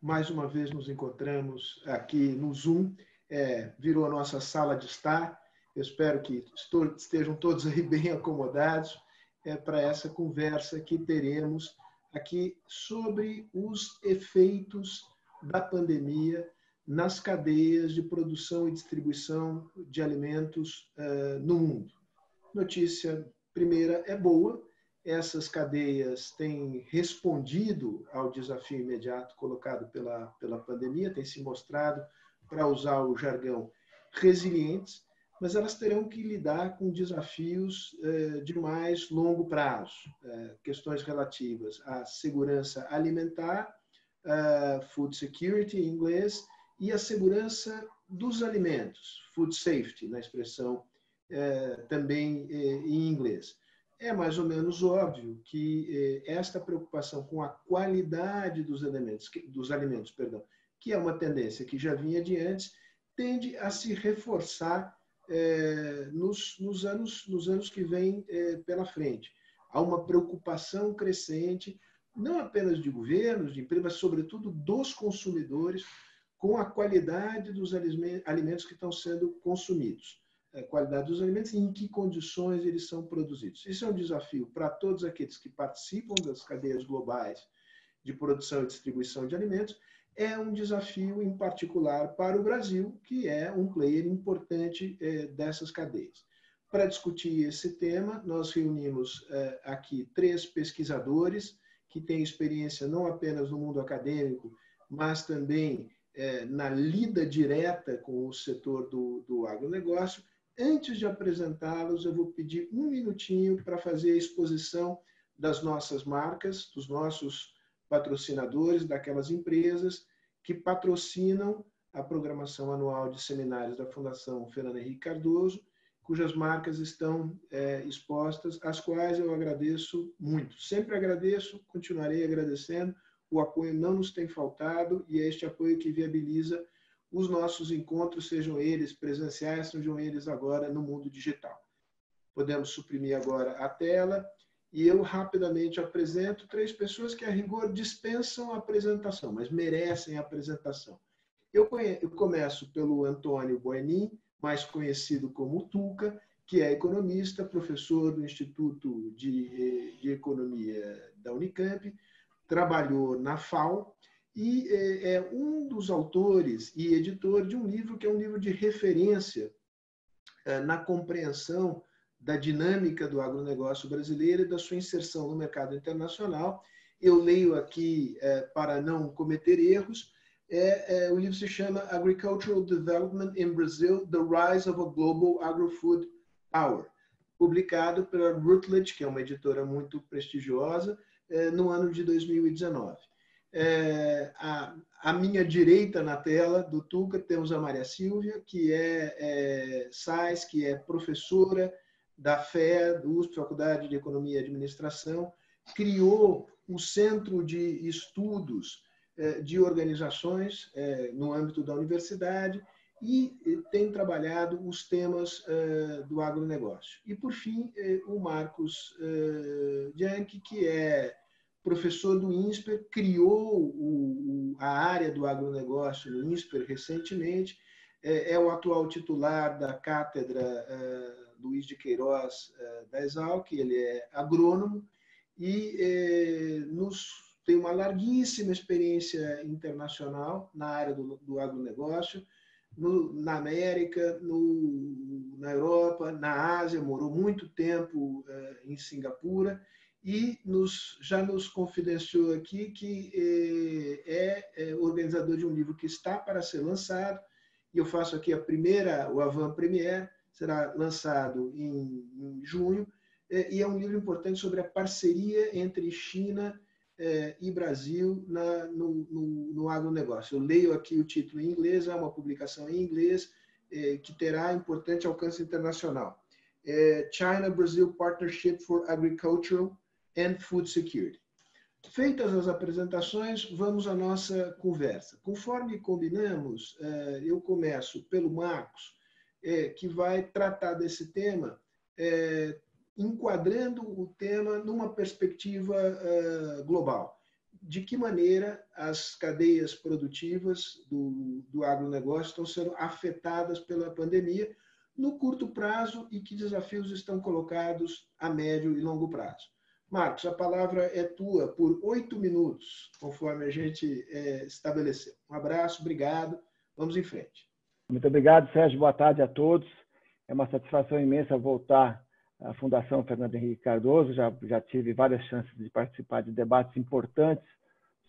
mais uma vez nos encontramos aqui no Zoom, é, virou a nossa sala de estar. Eu espero que estejam todos aí bem acomodados é, para essa conversa que teremos aqui sobre os efeitos da pandemia nas cadeias de produção e distribuição de alimentos uh, no mundo. Notícia primeira é boa, essas cadeias têm respondido ao desafio imediato colocado pela, pela pandemia, têm se mostrado, para usar o jargão, resilientes, mas elas terão que lidar com desafios eh, de mais longo prazo, eh, questões relativas à segurança alimentar, food security em inglês, e a segurança dos alimentos, food safety, na expressão eh, também em inglês é mais ou menos óbvio que eh, esta preocupação com a qualidade dos elementos, dos alimentos, perdão, que é uma tendência que já vinha de antes, tende a se reforçar eh, nos, nos, anos, nos anos que vêm eh, pela frente. Há uma preocupação crescente, não apenas de governos, de empresas, mas sobretudo dos consumidores, com a qualidade dos alimentos que estão sendo consumidos qualidade dos alimentos e em que condições eles são produzidos. Isso é um desafio para todos aqueles que participam das cadeias globais de produção e distribuição de alimentos. É um desafio, em particular, para o Brasil, que é um player importante é, dessas cadeias. Para discutir esse tema, nós reunimos é, aqui três pesquisadores que têm experiência não apenas no mundo acadêmico, mas também é, na lida direta com o setor do, do agronegócio Antes de apresentá-los, eu vou pedir um minutinho para fazer a exposição das nossas marcas, dos nossos patrocinadores, daquelas empresas que patrocinam a programação anual de seminários da Fundação Fernando Henrique Cardoso, cujas marcas estão é, expostas, às quais eu agradeço muito. Sempre agradeço, continuarei agradecendo. O apoio não nos tem faltado e é este apoio que viabiliza os nossos encontros, sejam eles presenciais, sejam eles agora no mundo digital. Podemos suprimir agora a tela e eu rapidamente apresento três pessoas que, a rigor, dispensam a apresentação, mas merecem a apresentação. Eu, eu começo pelo Antônio Boenin, mais conhecido como Tuca, que é economista, professor do Instituto de, de Economia da Unicamp, trabalhou na FAO e é, é um dos autores e editor de um livro que é um livro de referência é, na compreensão da dinâmica do agronegócio brasileiro e da sua inserção no mercado internacional. Eu leio aqui é, para não cometer erros. É, é, o livro se chama Agricultural Development in Brazil: The Rise of a Global Agro-Food Power, publicado pela Routledge, que é uma editora muito prestigiosa, é, no ano de 2019 é, a, a, minha direita na tela do Tuca temos a Maria Silvia, que é, é SAIS, que é professora da FE, do USP, Faculdade de Economia e Administração, criou o Centro de Estudos é, de Organizações é, no âmbito da universidade e tem trabalhado os temas é, do agronegócio. E, por fim, o Marcos Bianchi, que é professor do INSPER, criou o, a área do agronegócio no INSPER recentemente, é, é o atual titular da cátedra é, Luiz de Queiroz é, da Exalc, ele é agrônomo e é, nos, tem uma larguíssima experiência internacional na área do, do agronegócio, no, na América, no, na Europa, na Ásia, morou muito tempo em Singapura e nos, já nos confidenciou aqui que eh, é, é, organizador de um livro que está para ser lançado, e eu faço aqui a primeira, o Avant Premiere, será lançado em, em junho, eh, e é um livro importante sobre a parceria entre China eh, e Brasil na, no, no, no agronegócio. Eu leio aqui o título em inglês, é uma publicação em inglês, que terá importante alcance internacional. China-Brazil Partnership for Agricultural and Food Security. Feitas as apresentações, vamos à nossa conversa. Conforme combinamos, eh, eu começo pelo Marcos, eh, que vai tratar desse tema, eh, enquadrando o tema numa perspectiva global. de que maneira as cadeias produtivas do, do agronegócio estão sendo afetadas pela pandemia no curto prazo e que desafios estão colocados a médio e longo prazo. Marcos, a palavra é tua por oito minutos, conforme a gente é, estabeleceu. Um abraço, obrigado. Vamos em frente. Muito obrigado, Sérgio. Boa tarde a todos. É uma satisfação imensa voltar à Fundação Fernando Henrique Cardoso. Já, já tive várias chances de participar de debates importantes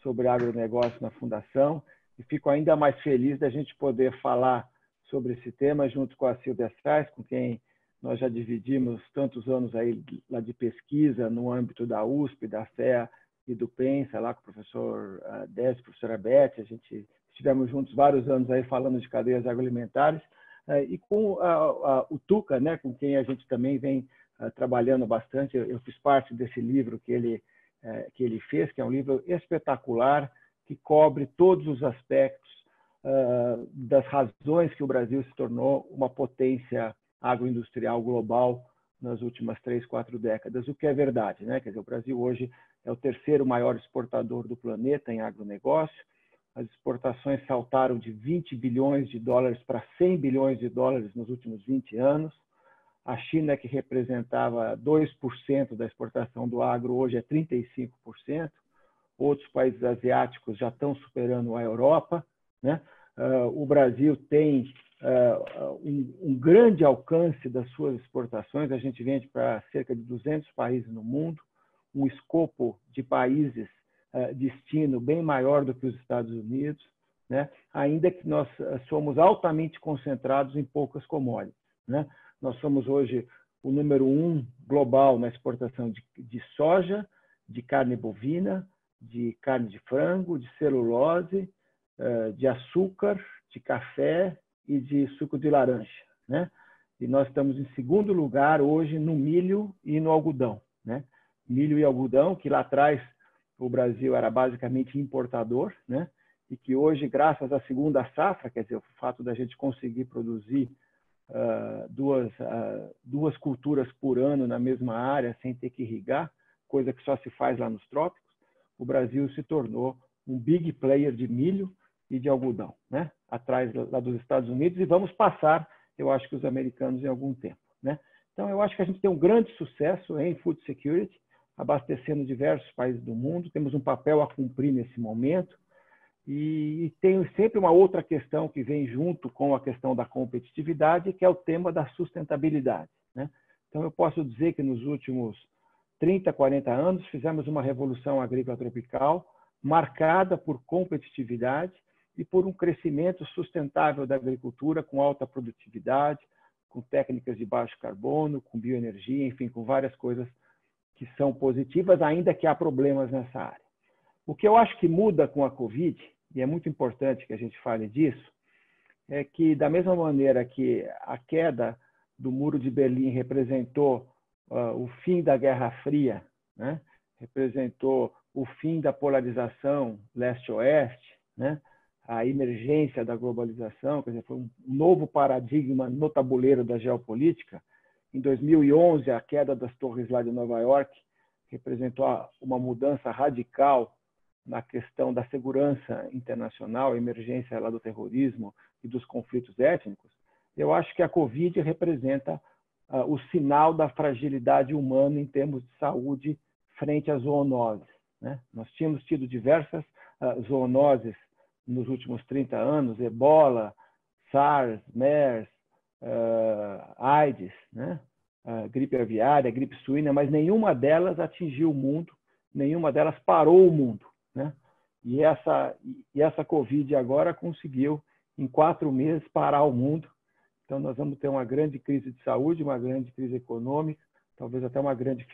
sobre agronegócio na Fundação e fico ainda mais feliz da gente poder falar sobre esse tema junto com a Silvia Strais, com quem nós já dividimos tantos anos aí lá de pesquisa no âmbito da USP, da FEA e do PENSA, lá com o professor uh, Décio, professora Beth, a gente estivemos juntos vários anos aí falando de cadeias agroalimentares, uh, e com uh, o Tuca, né, com quem a gente também vem trabalhando bastante, eu, eu, fiz parte desse livro que ele, eh, que ele fez, que é um livro espetacular, que cobre todos os aspectos das razões que o Brasil se tornou uma potência agroindustrial global nas últimas três, quatro décadas, o que é verdade, né? Quer dizer, o Brasil hoje é o terceiro maior exportador do planeta em agronegócio. As exportações saltaram de 20 bilhões de dólares para 100 bilhões de dólares nos últimos 20 anos. A China, que representava 2% da exportação do agro, hoje é 35%. Outros países asiáticos já estão superando a Europa. Né? Uh, o Brasil tem um, um, grande alcance das suas exportações. A gente vende para cerca de 200 países no mundo, um escopo de países uh, destino bem maior do que os Estados Unidos, né? ainda que nós somos altamente concentrados em poucas commodities. Né? Nós somos hoje o número um global na exportação de, de soja, de carne bovina, de carne de frango, de celulose, de açúcar, de café e de suco de laranja, né? E nós estamos em segundo lugar hoje no milho e no algodão, né? Milho e algodão, que lá atrás o Brasil era basicamente importador, né? E que hoje, graças à segunda safra, quer dizer, o fato da gente conseguir produzir uh, duas, uh, duas culturas por ano na mesma área sem ter que irrigar, coisa que só se faz lá nos trópicos, o Brasil se tornou um big player de milho e de algodão, né? Atrás lá dos Estados Unidos, e vamos passar, eu acho que os americanos em algum tempo. Né? Então, eu acho que a gente tem um grande sucesso em food security, abastecendo diversos países do mundo, temos um papel a cumprir nesse momento, e tem sempre uma outra questão que vem junto com a questão da competitividade, que é o tema da sustentabilidade. Né? Então, eu posso dizer que nos últimos 30, 40 anos fizemos uma revolução agrícola tropical marcada por competitividade e por um crescimento sustentável da agricultura com alta produtividade, com técnicas de baixo carbono, com bioenergia, enfim, com várias coisas que são positivas, ainda que há problemas nessa área. O que eu acho que muda com a Covid, e é muito importante que a gente fale disso, é que, da mesma maneira que a queda do Muro de Berlim representou uh, o fim da Guerra Fria, né? representou o fim da polarização leste-oeste, né? A emergência da globalização, quer dizer, foi um novo paradigma no tabuleiro da geopolítica. Em 2011, a queda das torres lá de Nova York representou uma mudança radical na questão da segurança internacional, emergência lá do terrorismo e dos conflitos étnicos. Eu acho que a Covid representa uh, o sinal da fragilidade humana em termos de saúde frente às zoonoses. Né? Nós tínhamos tido diversas uh, zoonoses nos últimos 30 anos, ebola, SARS, MERS, uh, AIDS, né? Uh, gripe aviária, gripe suína, mas nenhuma delas atingiu o mundo, nenhuma delas parou o mundo. Né? E, essa, e essa Covid agora conseguiu, em quatro meses, parar o mundo. Então, nós vamos ter uma grande crise de saúde, uma grande crise econômica, talvez até uma grande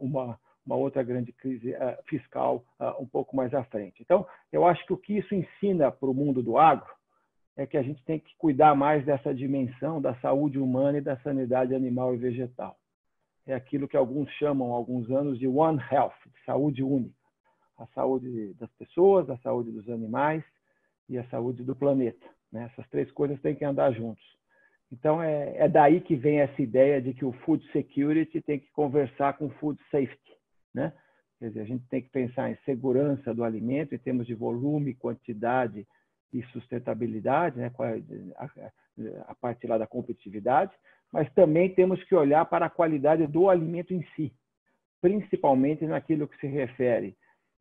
uma, uma outra grande crise uh, fiscal uh, um pouco mais à frente. Então, eu acho que o que isso ensina para o mundo do agro é que a gente tem que cuidar mais dessa dimensão da saúde humana e da sanidade animal e vegetal. É aquilo que alguns chamam há alguns anos de One Health, de saúde única. A saúde das pessoas, a saúde dos animais e a saúde do planeta. Né? Essas três coisas têm que andar juntos. Então, é, é daí que vem essa ideia de que o food security tem que conversar com food safety né? Quer dizer, a gente tem que pensar em segurança do alimento em termos de volume, quantidade e sustentabilidade, né, a, parte lá da competitividade, mas também temos que olhar para a qualidade do alimento em si, principalmente naquilo que se refere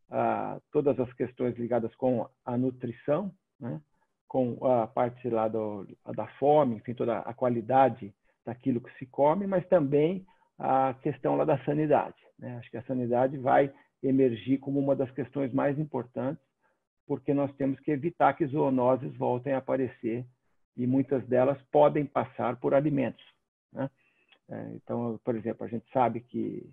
a todas as questões ligadas com a nutrição, né, com a parte lá do, da fome, enfim, toda a qualidade daquilo que se come, mas também a questão lá da sanidade. Né? Acho que a sanidade vai emergir como uma das questões mais importantes, porque nós temos que evitar que zoonoses voltem a aparecer e muitas delas podem passar por alimentos. Né? É, então, por exemplo, a gente sabe que,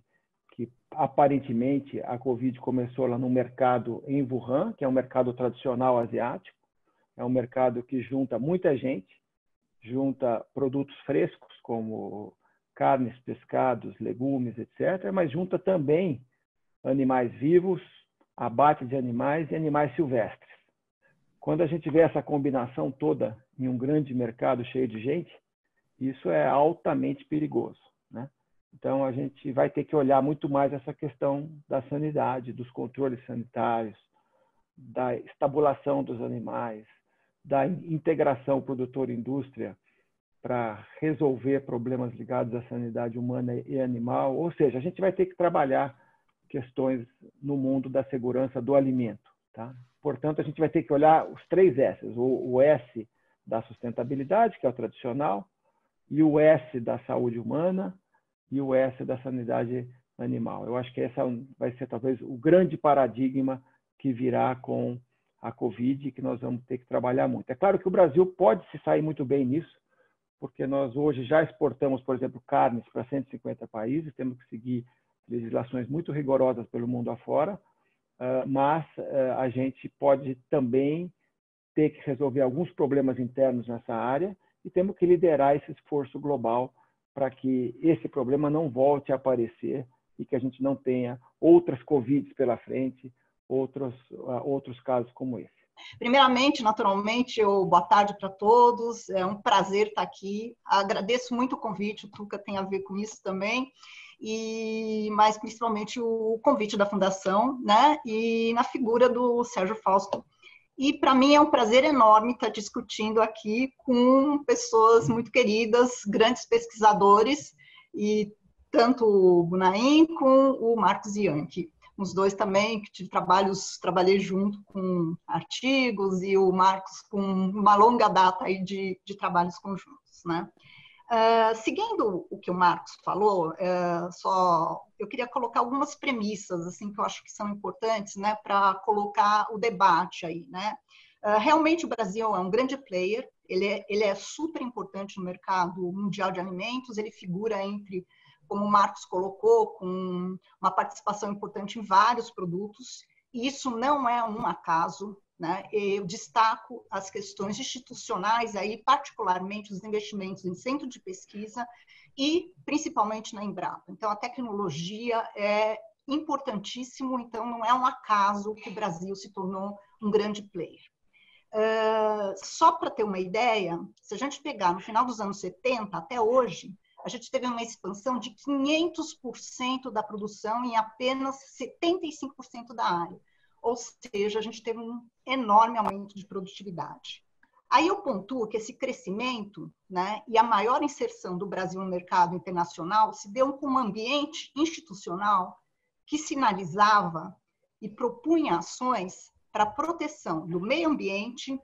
que aparentemente a Covid começou lá no mercado em Wuhan, que é um mercado tradicional asiático, é um mercado que junta muita gente, junta produtos frescos como carnes, pescados, legumes, etc., mas junta também animais vivos, abate de animais e animais silvestres. Quando a gente vê essa combinação toda em um grande mercado cheio de gente, isso é altamente perigoso. Né? Então, a gente vai ter que olhar muito mais essa questão da sanidade, dos controles sanitários, da estabulação dos animais, da integração produtor-indústria para resolver problemas ligados à sanidade humana e animal. Ou seja, a gente vai ter que trabalhar questões no mundo da segurança do alimento. Tá? Portanto, a gente vai ter que olhar os três S: o, o S da sustentabilidade, que é o tradicional, e o S da saúde humana e o S da sanidade animal. Eu acho que essa vai ser talvez o grande paradigma que virá com a Covid que nós vamos ter que trabalhar muito. É claro que o Brasil pode se sair muito bem nisso, porque nós hoje já exportamos, por exemplo, carnes para 150 países, temos que seguir legislações muito rigorosas pelo mundo afora, ah, mas ah, a gente pode também ter que resolver alguns problemas internos nessa área e temos que liderar esse esforço global para que esse problema não volte a aparecer e que a gente não tenha outras Covids pela frente, outros, ah, outros casos como esse. Primeiramente, naturalmente, eu, boa tarde para todos. É um prazer estar aqui. Agradeço muito o convite, o Tuca tem a ver com isso também e mais principalmente o convite da fundação, né? E na figura do Sérgio Fausto. E para mim é um prazer enorme estar discutindo aqui com pessoas muito queridas, grandes pesquisadores e tanto o Bunaim com o Marcos Yankee. Os dois também que tive trabalhos, trabalhei junto com artigos e o Marcos com uma longa data aí de, de trabalhos conjuntos, né? Uh, seguindo o que o Marcos falou, uh, só eu queria colocar algumas premissas assim que eu acho que são importantes, né, para colocar o debate aí, né? Uh, realmente o Brasil é um grande player, ele é, ele é super importante no mercado mundial de alimentos, ele figura entre, como o Marcos colocou, com uma participação importante em vários produtos. E isso não é um acaso, né? Eu destaco as questões institucionais, aí, particularmente os investimentos em centro de pesquisa e principalmente na Embrapa. Então, a tecnologia é importantíssimo, então não é um acaso que o Brasil se tornou um grande player. Uh, só para ter uma ideia, se a gente pegar no final dos anos 70 até hoje, a gente teve uma expansão de 500% da produção em apenas 75% da área ou seja, a gente teve um enorme aumento de produtividade. Aí eu pontuo que esse crescimento né, e a maior inserção do Brasil no mercado internacional se deu com um ambiente institucional que sinalizava e propunha ações para proteção do meio ambiente,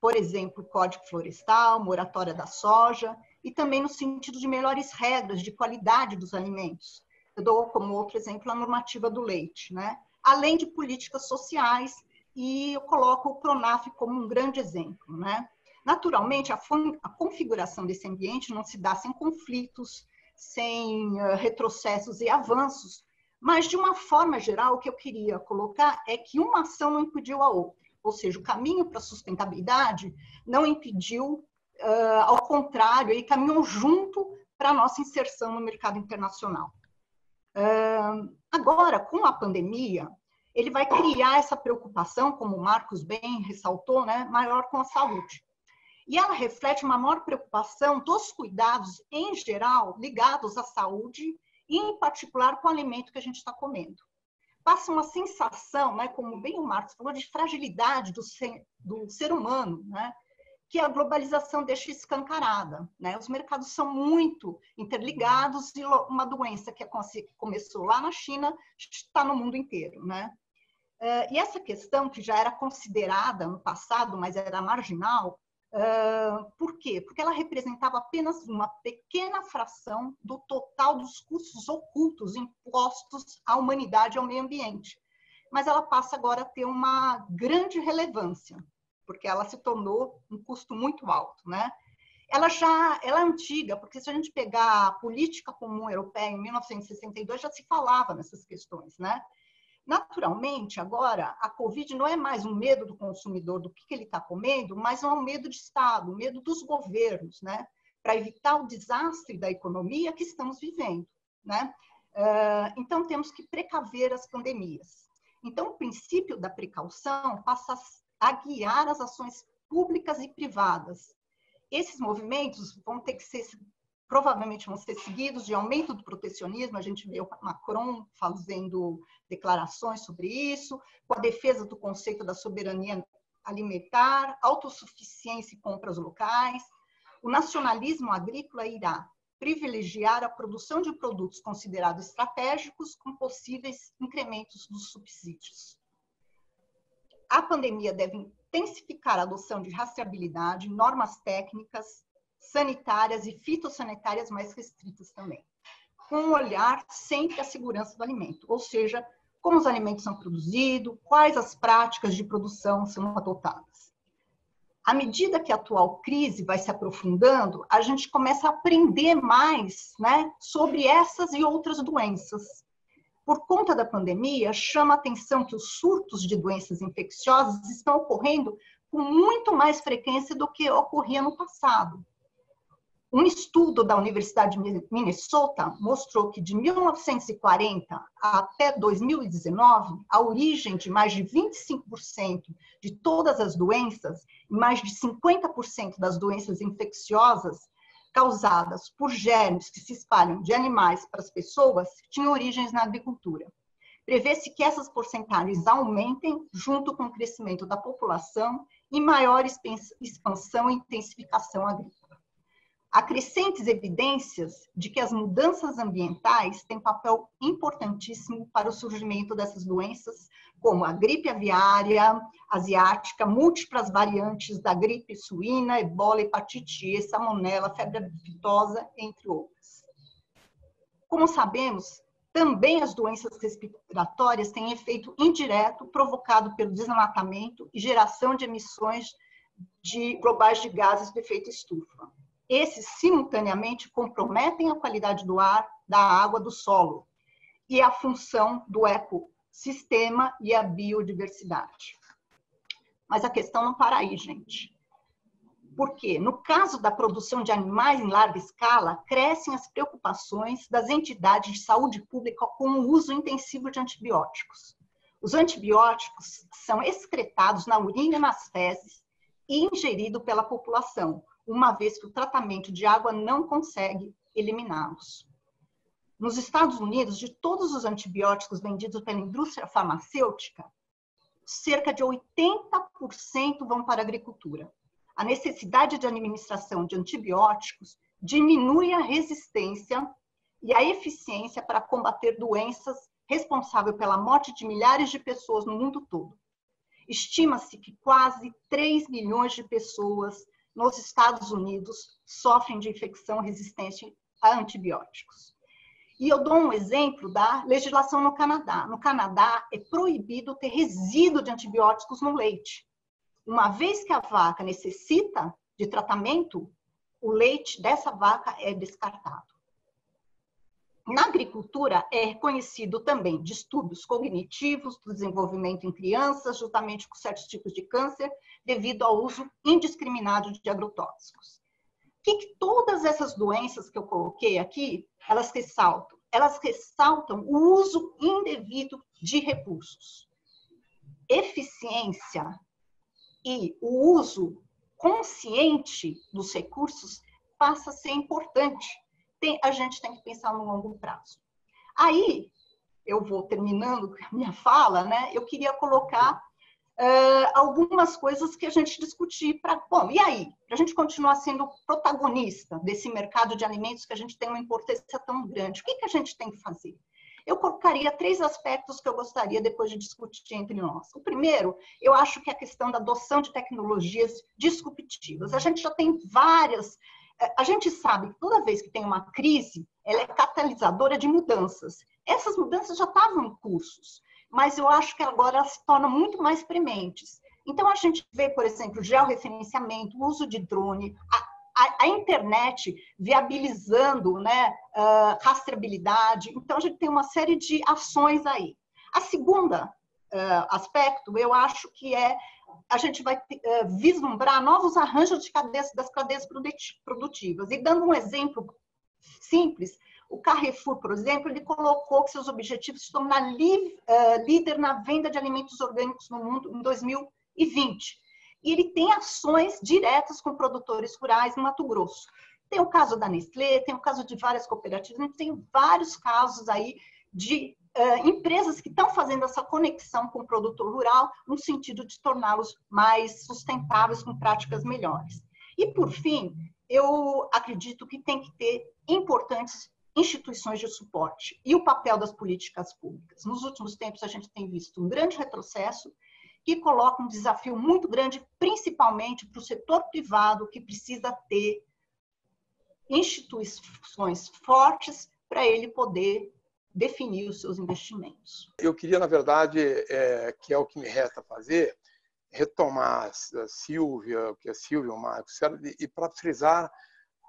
por exemplo, Código Florestal, moratória da soja, e também no sentido de melhores regras de qualidade dos alimentos. Eu dou como outro exemplo a normativa do leite, né? além de políticas sociais, e eu coloco o Pronaf como um grande exemplo. Né? Naturalmente, a, a configuração desse ambiente não se dá sem conflitos, sem uh, retrocessos e avanços, mas, de uma forma geral, o que eu queria colocar é que uma ação não impediu a outra. Ou seja, o caminho para a sustentabilidade não impediu, uh, ao contrário, ele caminhou junto para a nossa inserção no mercado internacional. Uh, agora, com a pandemia, ele vai criar essa preocupação, como o Marcos bem ressaltou, né, maior com a saúde. E ela reflete uma maior preocupação dos cuidados, em geral, ligados à saúde, e em particular com o alimento que a gente está comendo. passa uma sensação, né, como bem o Marcos falou, de fragilidade do ser, do ser humano, né, que a globalização deixa escancarada. Né? Os mercados são muito interligados e uma doença que começou lá na China está no mundo inteiro. Né? Eh, e essa questão, que já era considerada no passado, mas era marginal, por quê? Porque ela representava apenas uma pequena fração do total dos custos ocultos impostos à humanidade e ao meio ambiente. Mas ela passa agora a ter uma grande relevância, porque ela se tornou um custo muito alto, né? Ela já ela é antiga, porque se a gente pegar a política comum europeia em 1962 já se falava nessas questões, né? Naturalmente, agora, a Covid não é mais um medo do consumidor do que, ele está comendo, mas é um medo de Estado, um medo dos governos, né? Para evitar o desastre da economia que estamos vivendo, né? Então, temos que precaver as pandemias. Então, o princípio da precaução passa a guiar as ações públicas e privadas. Esses movimentos vão ter que ser provavelmente vão ser seguidos de aumento do protecionismo. A gente vê o Macron fazendo declarações sobre isso, com a defesa do conceito da soberania alimentar, autossuficiência e compras locais. O nacionalismo agrícola irá privilegiar a produção de produtos considerados estratégicos com possíveis incrementos dos subsídios. A pandemia deve intensificar a adoção de rastreabilidade, normas técnicas, sanitárias e fitossanitárias mais restritas também, com um olhar sempre à segurança do alimento, ou seja, como os alimentos são produzidos, quais as práticas de produção são adotadas. À medida que a atual crise vai se aprofundando, a gente começa a aprender mais né, sobre essas e outras doenças. Por conta da pandemia, chama a atenção que os surtos de doenças infecciosas estão ocorrendo com muito mais frequência do que ocorria no passado. Um estudo da Universidade de Minnesota mostrou que de 1940 até 2019, a origem de mais de 25% de todas as doenças e mais de 50% das doenças infecciosas causadas por germes que se espalham de animais para as pessoas tinham origens na agricultura. Prevê-se que essas porcentagens aumentem junto com o crescimento da população e maior expansão e intensificação agrícola. Há crescentes evidências de que as mudanças ambientais têm papel importantíssimo para o surgimento dessas doenças, como a gripe aviária asiática, múltiplas variantes da gripe suína, ebola, hepatite E, salmonela, febre aftosa, entre outras. Como sabemos, também as doenças respiratórias têm efeito indireto provocado pelo desmatamento e geração de emissões de globais de gases de efeito estufa esses simultaneamente comprometem a qualidade do ar, da água, do solo e a função do ecossistema e a biodiversidade. Mas a questão não para aí, gente. Porque, no caso da produção de animais em larga escala, crescem as preocupações das entidades de saúde pública com o uso intensivo de antibióticos. Os antibióticos são excretados na urina e nas fezes e ingeridos pela população, uma vez que o tratamento de água não consegue eliminá-los. Nos Estados Unidos, de todos os antibióticos vendidos pela indústria farmacêutica, cerca de 80% vão para a agricultura. A necessidade de administração de antibióticos diminui a resistência e a eficiência para combater doenças responsáveis pela morte de milhares de pessoas no mundo todo. Estima-se que quase 3 milhões de pessoas nos Estados Unidos sofrem de infecção resistente a antibióticos. E eu dou um exemplo da legislação no Canadá. No Canadá é proibido ter resíduo de antibióticos no leite. Uma vez que a vaca necessita de tratamento, o leite dessa vaca é descartado. Na agricultura, é reconhecido também distúrbios cognitivos do desenvolvimento em crianças, juntamente com certos tipos de câncer, devido ao uso indiscriminado de agrotóxicos. Que, que todas essas doenças que eu coloquei aqui, elas ressaltam? Elas ressaltam o uso indevido de recursos. Eficiência e o uso consciente dos recursos passa a ser importante tem, a gente tem que pensar no longo prazo. Aí, eu vou terminando a minha fala, né? Eu queria colocar uh, algumas coisas que a gente discutir para, bom, e aí, para a gente continuar sendo protagonista desse mercado de alimentos que a gente tem uma importância tão grande, o que, que a gente tem que fazer? Eu colocaria três aspectos que eu gostaria depois de discutir entre nós. O primeiro, eu acho que é a questão da adoção de tecnologias disruptivas. A gente já tem várias eh, a gente sabe que toda vez que tem uma crise, ela é catalisadora de mudanças. Essas mudanças já estavam em cursos mas eu acho que agora elas se tornam muito mais prementes. Então, a gente vê, por exemplo, georreferenciamento, o uso de drone, a, a, a internet viabilizando né, uh, rastreabilidade. Então, a gente tem uma série de ações aí. A segunda uh, aspecto, eu acho que é a gente vai uh, vislumbrar novos arranjos de cadeias, das cadeias produtivas. E dando um exemplo simples, o Carrefour, por exemplo, ele colocou que seus objetivos estão na uh, líder na venda de alimentos orgânicos no mundo em 2020. E ele tem ações diretas com produtores rurais no Mato Grosso. Tem o caso da Nestlé, tem o caso de várias cooperativas, gente tem vários casos aí de uh, empresas que estão fazendo essa conexão com o produtor rural no sentido de torná-los mais sustentáveis com práticas melhores. E, por fim, eu acredito que tem que ter importantes instituições de suporte e o papel das políticas públicas. Nos últimos tempos, a gente tem visto um grande retrocesso que coloca um desafio muito grande, principalmente para o setor privado, que precisa ter instituições fortes para ele poder definir os seus investimentos. Eu queria, na verdade, é, que é o que me resta fazer, retomar a Silvia, o que a Silvia, o Marcos, e para frisar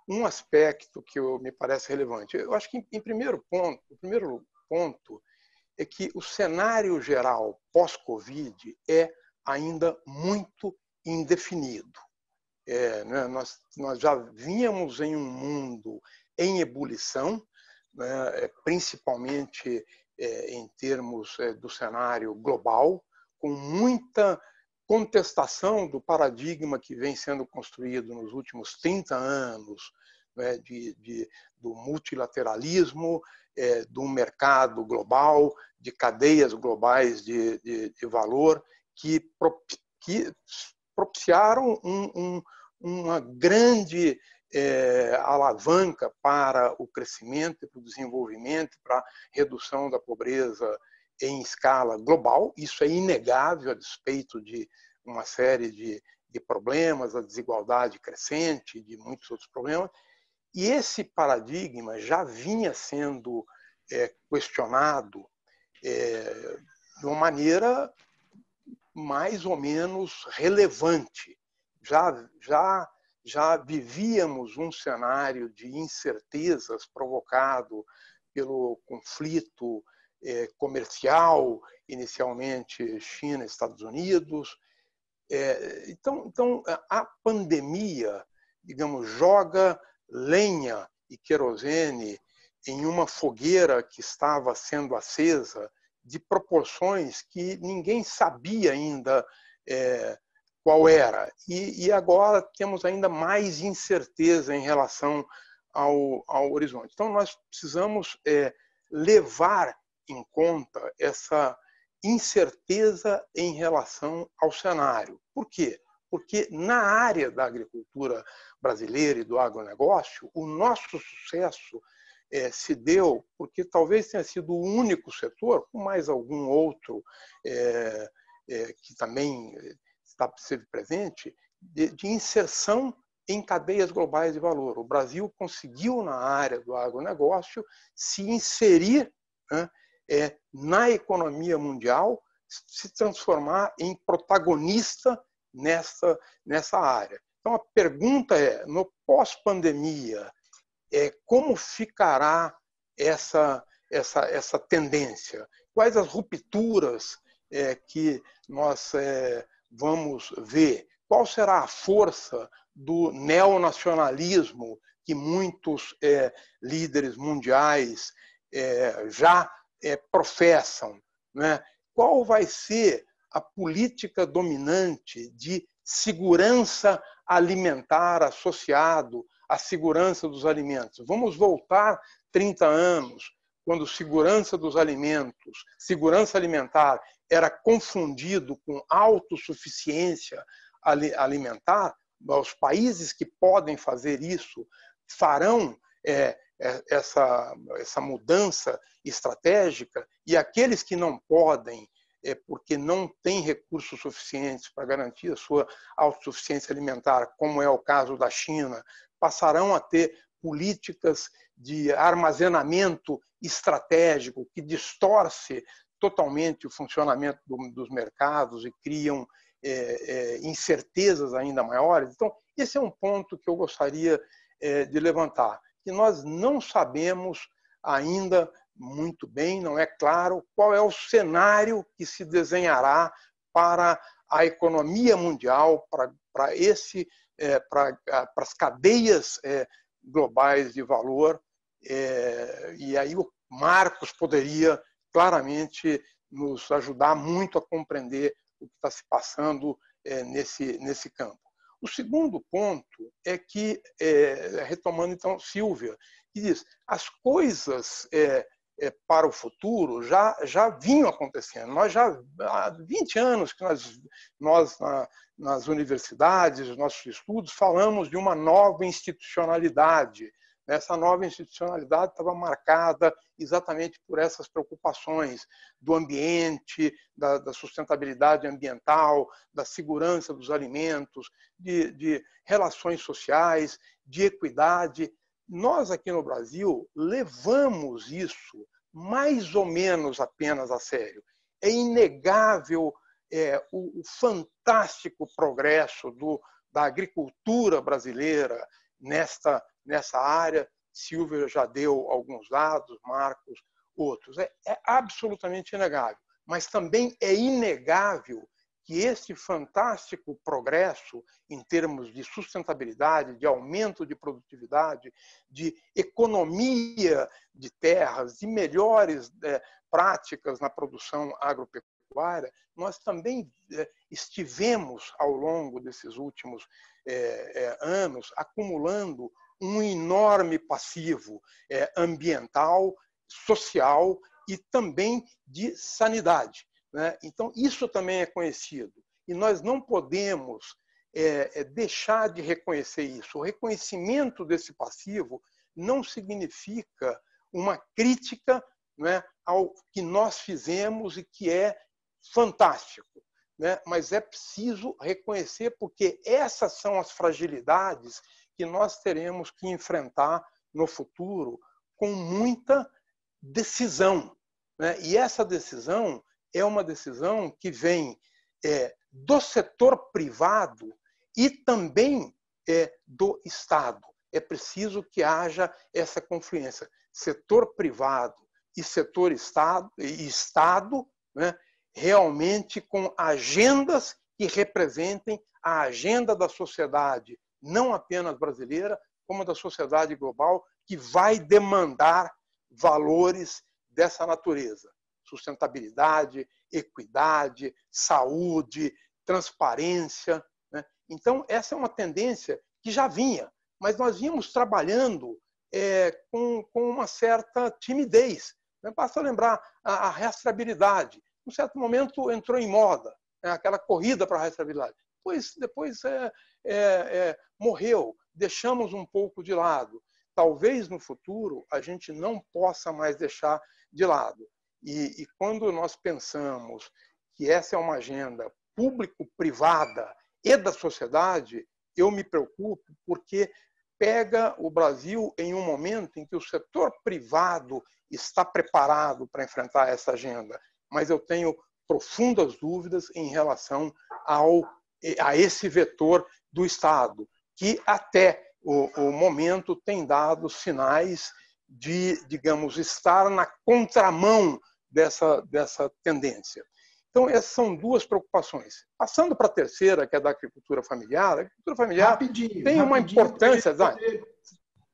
um aspecto que me parece relevante. Eu acho que, em primeiro ponto, o primeiro ponto é que o cenário geral pós-Covid é ainda muito indefinido. É, né? nós, nós já vínhamos em um mundo em ebulição, né? É, principalmente é, em termos é, do cenário global, com muita contestação do paradigma que vem sendo construído nos últimos 30 anos, né, de, de, do multilateralismo, é, do mercado global, de cadeias globais de, de, de valor, que, que propiciaram um, um, uma grande é, alavanca para o crescimento para o desenvolvimento, para a redução da pobreza em escala global. Isso é inegável a despeito de uma série de, de problemas, a desigualdade crescente, de muitos outros problemas. E esse paradigma já vinha sendo é, questionado é, de uma maneira mais ou menos relevante. Já, já, já vivíamos um cenário de incertezas provocado pelo conflito é, comercial, inicialmente China Estados Unidos. É, então, então, a pandemia, digamos, joga lenha e querosene em uma fogueira que estava sendo acesa de proporções que ninguém sabia ainda é, qual era. E, e, agora temos ainda mais incerteza em relação ao, ao horizonte. Então, nós precisamos é, levar em conta essa incerteza em relação ao cenário. Por quê? Porque na área da agricultura brasileira e do agronegócio, o nosso sucesso é, se deu porque talvez tenha sido o único setor, com mais algum outro é, é, que também está presente, de, de, inserção em cadeias globais de valor. O Brasil conseguiu, na área do agronegócio, se inserir né, é, na economia mundial, se transformar em protagonista nessa, nessa área. Então, a pergunta é: no pós-pandemia, é, como ficará essa, essa, essa tendência? Quais as rupturas é, que nós é, vamos ver? Qual será a força do neonacionalismo que muitos é, líderes mundiais é, já é, professam? Né? Qual vai ser a política dominante de segurança alimentar associado à segurança dos alimentos? Vamos voltar 30 anos, quando segurança dos alimentos, segurança alimentar era confundido com autossuficiência alimentar, os países que podem fazer isso farão é, essa, essa mudança estratégica e aqueles que não podem, é, porque não têm recursos suficientes para garantir a sua autossuficiência alimentar, como é o caso da China, passarão a ter políticas de armazenamento estratégico que distorce totalmente o funcionamento do, dos mercados e criam é, é, incertezas ainda maiores. Então, esse é um ponto que eu gostaria é, de levantar, que nós não sabemos ainda muito bem, não é claro qual é o cenário que se desenhará para a economia mundial, para, para esse, é, para, para as cadeias é, globais de valor. É, e aí o Marcos poderia claramente nos ajudar muito a compreender o que está se passando é, nesse, nesse campo. O segundo ponto é que, é, retomando então Silvia, que diz, as coisas é, é, para o futuro já, já vinham acontecendo. Nós já há 20 anos que nós, nós na, nas universidades, nos nossos estudos, falamos de uma nova institucionalidade, essa nova institucionalidade estava marcada exatamente por essas preocupações do ambiente, da, da sustentabilidade ambiental, da segurança dos alimentos, de, de relações sociais, de equidade. Nós aqui no Brasil levamos isso mais ou menos apenas a sério. É inegável é, o, o, fantástico progresso do, da agricultura brasileira nesta nessa área. Silvia já deu alguns dados, Marcos, outros. É, é absolutamente inegável. Mas também é inegável que esse fantástico progresso em termos de sustentabilidade, de aumento de produtividade, de economia de terras, de melhores é, práticas na produção agropecuária, nós também é, estivemos ao longo desses últimos é, é anos acumulando um enorme passivo é, ambiental, social e também de sanidade. Né? Então, isso também é conhecido. E nós não podemos é, é, deixar de reconhecer isso. O reconhecimento desse passivo não significa uma crítica né, ao que nós fizemos e que é fantástico. Né? Mas é preciso reconhecer, porque essas são as fragilidades que nós teremos que enfrentar no futuro com muita decisão. Né? E essa decisão é uma decisão que vem é, do setor privado e também é, do Estado. É preciso que haja essa confluência. Setor privado e setor Estado, e Estado né, realmente com agendas que representem a agenda da sociedade não apenas brasileira, como da sociedade global, que vai demandar valores dessa natureza: sustentabilidade, equidade, saúde, transparência. Né? Então, essa é uma tendência que já vinha, mas nós vínhamos trabalhando é, com, com uma certa timidez. Né? Basta lembrar a, a rastreabilidade. Em um certo momento entrou em moda né? aquela corrida para a rastreabilidade. Depois, depois é, é, é, morreu, deixamos um pouco de lado. Talvez no futuro a gente não possa mais deixar de lado. E, e quando nós pensamos que essa é uma agenda público-privada e da sociedade, eu me preocupo porque pega o Brasil em um momento em que o setor privado está preparado para enfrentar essa agenda, mas eu tenho profundas dúvidas em relação ao a esse vetor do Estado, que até o, o momento tem dado sinais de, digamos, estar na contramão dessa, dessa tendência. Então, essas são duas preocupações. Passando para a terceira, que é da agricultura familiar, a agricultura familiar rapidinho, tem uma importância.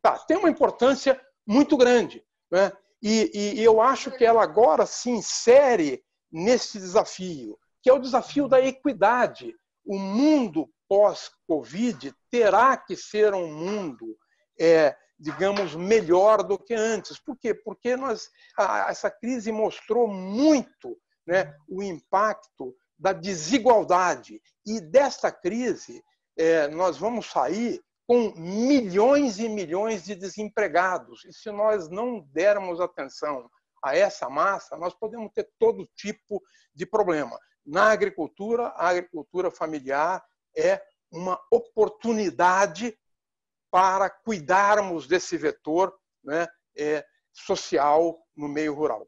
Tá, tem uma importância muito grande. Né? E, e, eu acho que ela agora se insere nesse desafio, que é o desafio da equidade o mundo pós-Covid terá que ser um mundo é, digamos, melhor do que antes. Por quê? Porque nós, a, essa crise mostrou muito né, o impacto da desigualdade. E desta crise, é, nós vamos sair com milhões e milhões de desempregados. E se nós não dermos atenção a essa massa, nós podemos ter todo tipo de problema. Na agricultura, a agricultura familiar é uma oportunidade para cuidarmos desse vetor né, é, social no meio rural.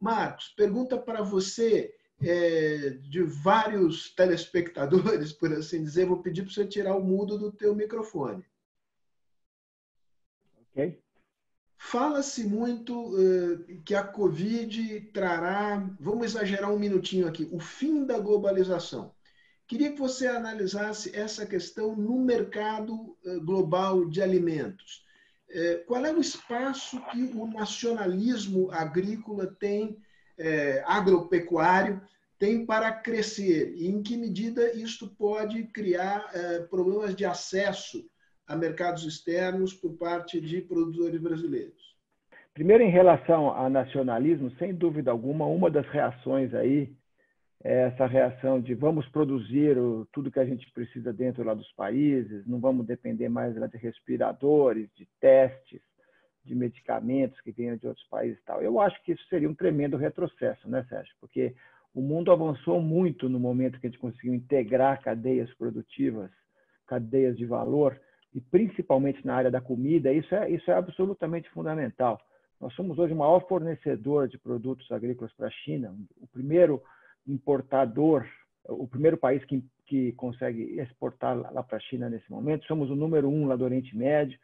Marcos, pergunta para você é, de vários telespectadores, por assim dizer. Vou pedir para você tirar o mudo do teu microfone. Ok. Fala-se muito uh, que a Covid trará, vamos exagerar um minutinho aqui, o fim da globalização. Queria que você analisasse essa questão no mercado uh, global de alimentos. Uh, qual é o espaço que o nacionalismo agrícola tem, agropecuário, tem para crescer? E em que medida isto pode criar problemas de acesso a mercados externos por parte de produtores brasileiros? Primeiro, em relação ao nacionalismo, sem dúvida alguma, uma das reações aí é essa reação de vamos produzir tudo que a gente precisa dentro lá dos países, não vamos depender mais de respiradores, de testes, de medicamentos que venham de outros países e tal. Eu acho que isso seria um tremendo retrocesso, né, Sérgio? Porque o mundo avançou muito no momento que a gente conseguiu integrar cadeias produtivas, cadeias de valor, e principalmente na área da comida, isso é, isso é absolutamente fundamental. Nós somos hoje o maior fornecedor de produtos agrícolas para a China, o primeiro importador, o primeiro país que, que consegue exportar lá para a China nesse momento. Somos o número um lá do Oriente Médio,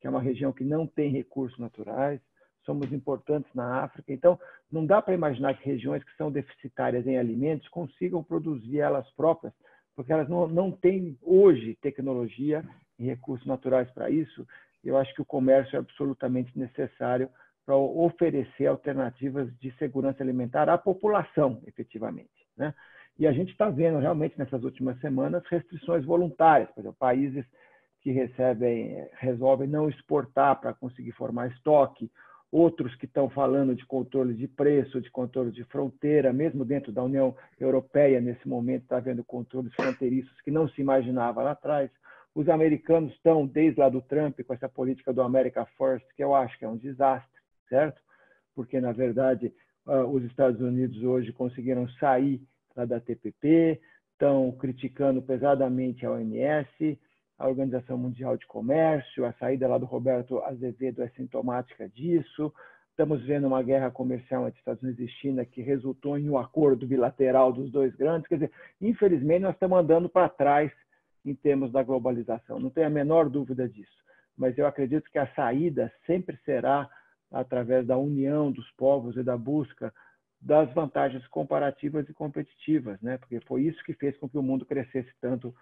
que é uma região que não tem recursos naturais. Somos importantes na África. Então, não dá para imaginar que regiões que são deficitárias em alimentos consigam produzir elas próprias, porque elas não, não têm hoje tecnologia e recursos naturais para isso, eu acho que o comércio é absolutamente necessário para oferecer alternativas de segurança alimentar à população, efetivamente. Né? E a gente está vendo realmente nessas últimas semanas restrições voluntárias, por exemplo, países que recebem, resolvem não exportar para conseguir formar estoque, outros que estão falando de controle de preço, de controle de fronteira, mesmo dentro da União Europeia, nesse momento está havendo controles fronteiriços que não se imaginava lá atrás. Os americanos estão, desde lá do Trump, com essa política do America First, que eu acho que é um desastre, certo? Porque, na verdade, ah, os Estados Unidos hoje conseguiram sair da TPP, estão criticando pesadamente a OMS, a Organização Mundial de Comércio, a saída lá do Roberto Azevedo é sintomática disso. Estamos vendo uma guerra comercial entre Estados Unidos e China que resultou em um acordo bilateral dos dois grandes. Quer dizer, infelizmente, nós estamos andando para trás em termos da globalização. Não tenho a menor dúvida disso. Mas eu acredito que a saída sempre será através da união dos povos e da busca das vantagens comparativas e competitivas, né? Porque foi isso que fez com que o mundo crescesse tanto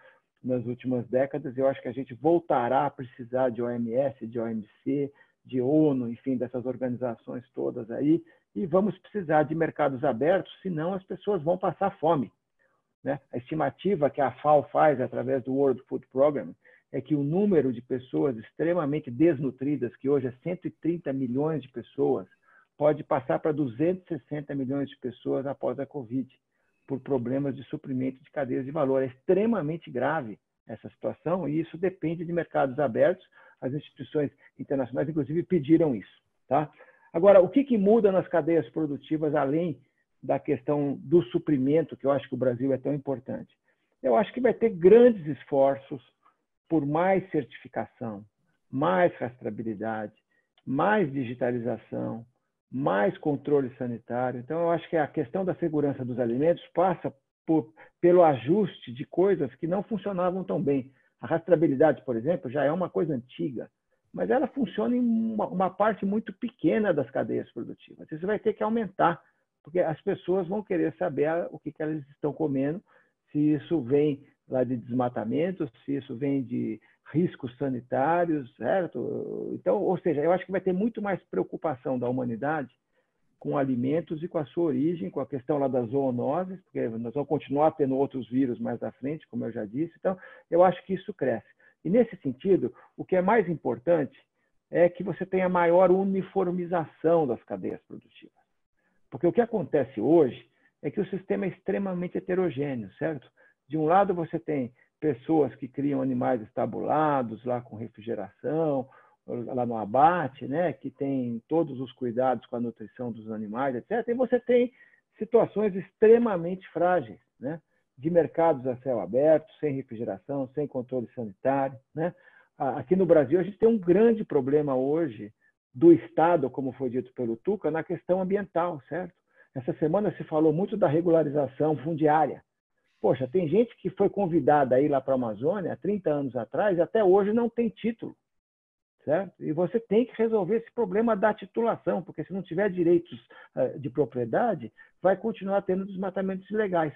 nas últimas décadas. Eu acho que a gente voltará a precisar de OMS, de OMC, de ONU, enfim, dessas organizações todas aí, e vamos precisar de mercados abertos, senão as pessoas vão passar fome. Né? A estimativa que a FAO faz através do World Food Program é que o número de pessoas extremamente desnutridas, que hoje é 130 milhões de pessoas, pode passar para 260 milhões de pessoas após a Covid, por problemas de suprimento de cadeias de valor. É extremamente grave essa situação e isso depende de mercados abertos. As instituições internacionais, inclusive, pediram isso. Tá? Agora, o que, que muda nas cadeias produtivas, além da questão do suprimento, que eu acho que o Brasil é tão importante. Eu acho que vai ter grandes esforços por mais certificação, mais rastreabilidade, mais digitalização, mais controle sanitário. Então, eu acho que a questão da segurança dos alimentos passa por, pelo ajuste de coisas que não funcionavam tão bem. A rastreabilidade, por exemplo, já é uma coisa antiga, mas ela funciona em uma, uma parte muito pequena das cadeias produtivas. Isso vai ter que aumentar porque as pessoas vão querer saber o que, que elas estão comendo, se isso vem lá de desmatamento, se isso vem de riscos sanitários, certo? Então, ou seja, eu acho que vai ter muito mais preocupação da humanidade com alimentos e com a sua origem, com a questão lá das zoonoses, porque nós vamos continuar tendo outros vírus mais à frente, como eu já disse. Então, eu acho que isso cresce. E nesse sentido, o que é mais importante é que você tenha maior uniformização das cadeias produtivas. Porque o que acontece hoje é que o sistema é extremamente heterogêneo, certo? De um lado você tem pessoas que criam animais estabulados lá com refrigeração, lá no abate, né, que tem todos os cuidados com a nutrição dos animais, etc. E você tem situações extremamente frágeis, né, de mercados a céu aberto, sem refrigeração, sem controle sanitário, né? Aqui no Brasil a gente tem um grande problema hoje do Estado, como foi dito pelo Tuca, na questão ambiental, certo? Essa semana se falou muito da regularização fundiária. Poxa, tem gente que foi convidada a ir lá para a Amazônia há 30 anos atrás e até hoje não tem título. Certo? E você tem que resolver esse problema da titulação, porque se não tiver direitos eh, de propriedade, vai continuar tendo desmatamentos ilegais.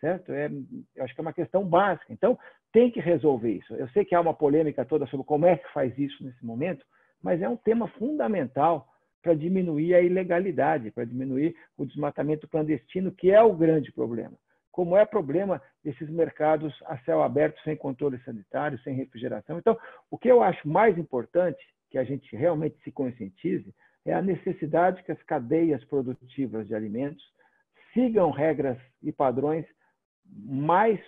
Certo? É, eu acho que é uma questão básica. Então, tem que resolver isso. Eu sei que há uma polêmica toda sobre como é que faz isso nesse momento, mas é um tema fundamental para diminuir a ilegalidade, para diminuir o desmatamento clandestino, que é o grande problema. Como é problema desses mercados a céu aberto, sem controle sanitário, sem refrigeração. Então, o que eu acho mais importante que a gente realmente se conscientize é a necessidade que as cadeias produtivas de alimentos sigam regras e padrões mais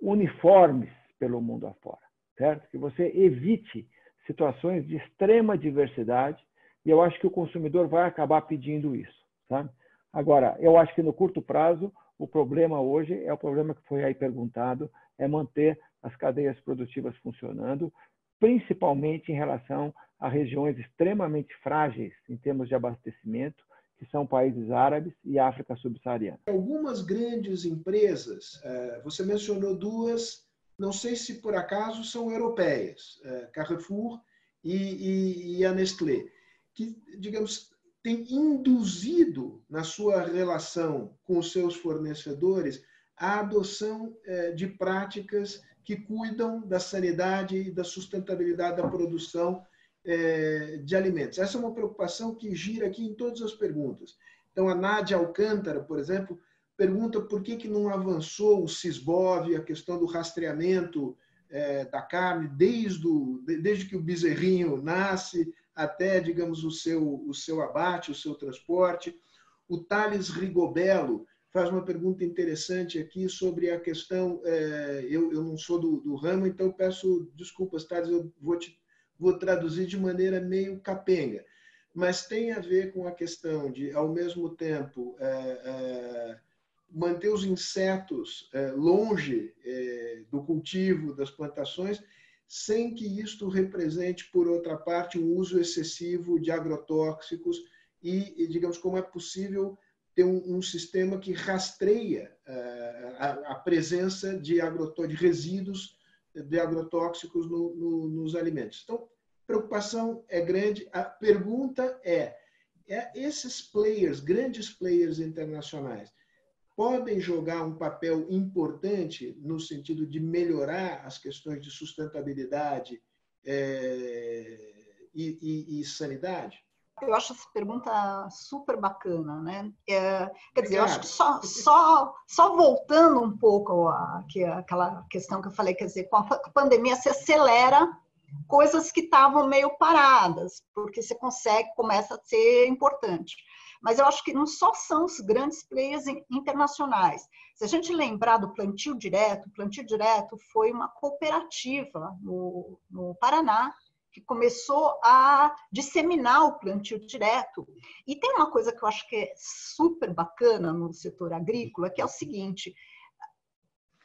uniformes pelo mundo afora, certo? Que você evite situações de extrema diversidade e eu acho que o consumidor vai acabar pedindo isso. Sabe? Agora, eu acho que no curto prazo, o problema hoje é o problema que foi aí perguntado, é manter as cadeias produtivas funcionando, principalmente em relação a regiões extremamente frágeis em termos de abastecimento, que são países árabes e África subsaariana. Algumas grandes empresas, eh, você mencionou duas, não sei se por acaso são europeias, eh, Carrefour e, a Nestlé que, digamos, tem induzido na sua relação com os seus fornecedores a adoção é, de práticas que cuidam da sanidade e da sustentabilidade da produção é, de alimentos. Essa é uma preocupação que gira aqui em todas as perguntas. Então, a Nádia Alcântara, por exemplo, pergunta por que, que não avançou o CISBOV, a questão do rastreamento é, da carne, desde, o, desde que o bezerrinho nasce, até, digamos, o seu, o seu abate, o seu transporte. O Thales Rigobello faz uma pergunta interessante aqui sobre a questão. É, eu, eu não sou do, do ramo, então peço desculpas, Thales, eu vou, te, vou traduzir de maneira meio capenga. Mas tem a ver com a questão de, ao mesmo tempo, é, é, manter os insetos é, longe é, do cultivo, das plantações, sem que isto represente, por outra parte, um uso excessivo de agrotóxicos e, digamos, como é possível ter um, um sistema que rastreia uh, a, a, presença de, de resíduos de agrotóxicos no, no, nos alimentos. Então, preocupação é grande. A pergunta é, é esses players, grandes players internacionais, podem jogar um papel importante no sentido de melhorar as questões de sustentabilidade é, e, e, e, sanidade? Eu acho essa pergunta super bacana, né? É, quer dizer, eu acho que só, só, só voltando um pouco àquela questão que eu falei, quer dizer, com a pandemia se acelera coisas que estavam meio paradas, porque você consegue, começa a ser importante. Mas eu acho que não só são os grandes players internacionais. Se a gente lembrar do plantio direto, o plantio direto foi uma cooperativa no, no Paraná, que começou a disseminar o plantio direto. E tem uma coisa que eu acho que é super bacana no setor agrícola, que é o seguinte: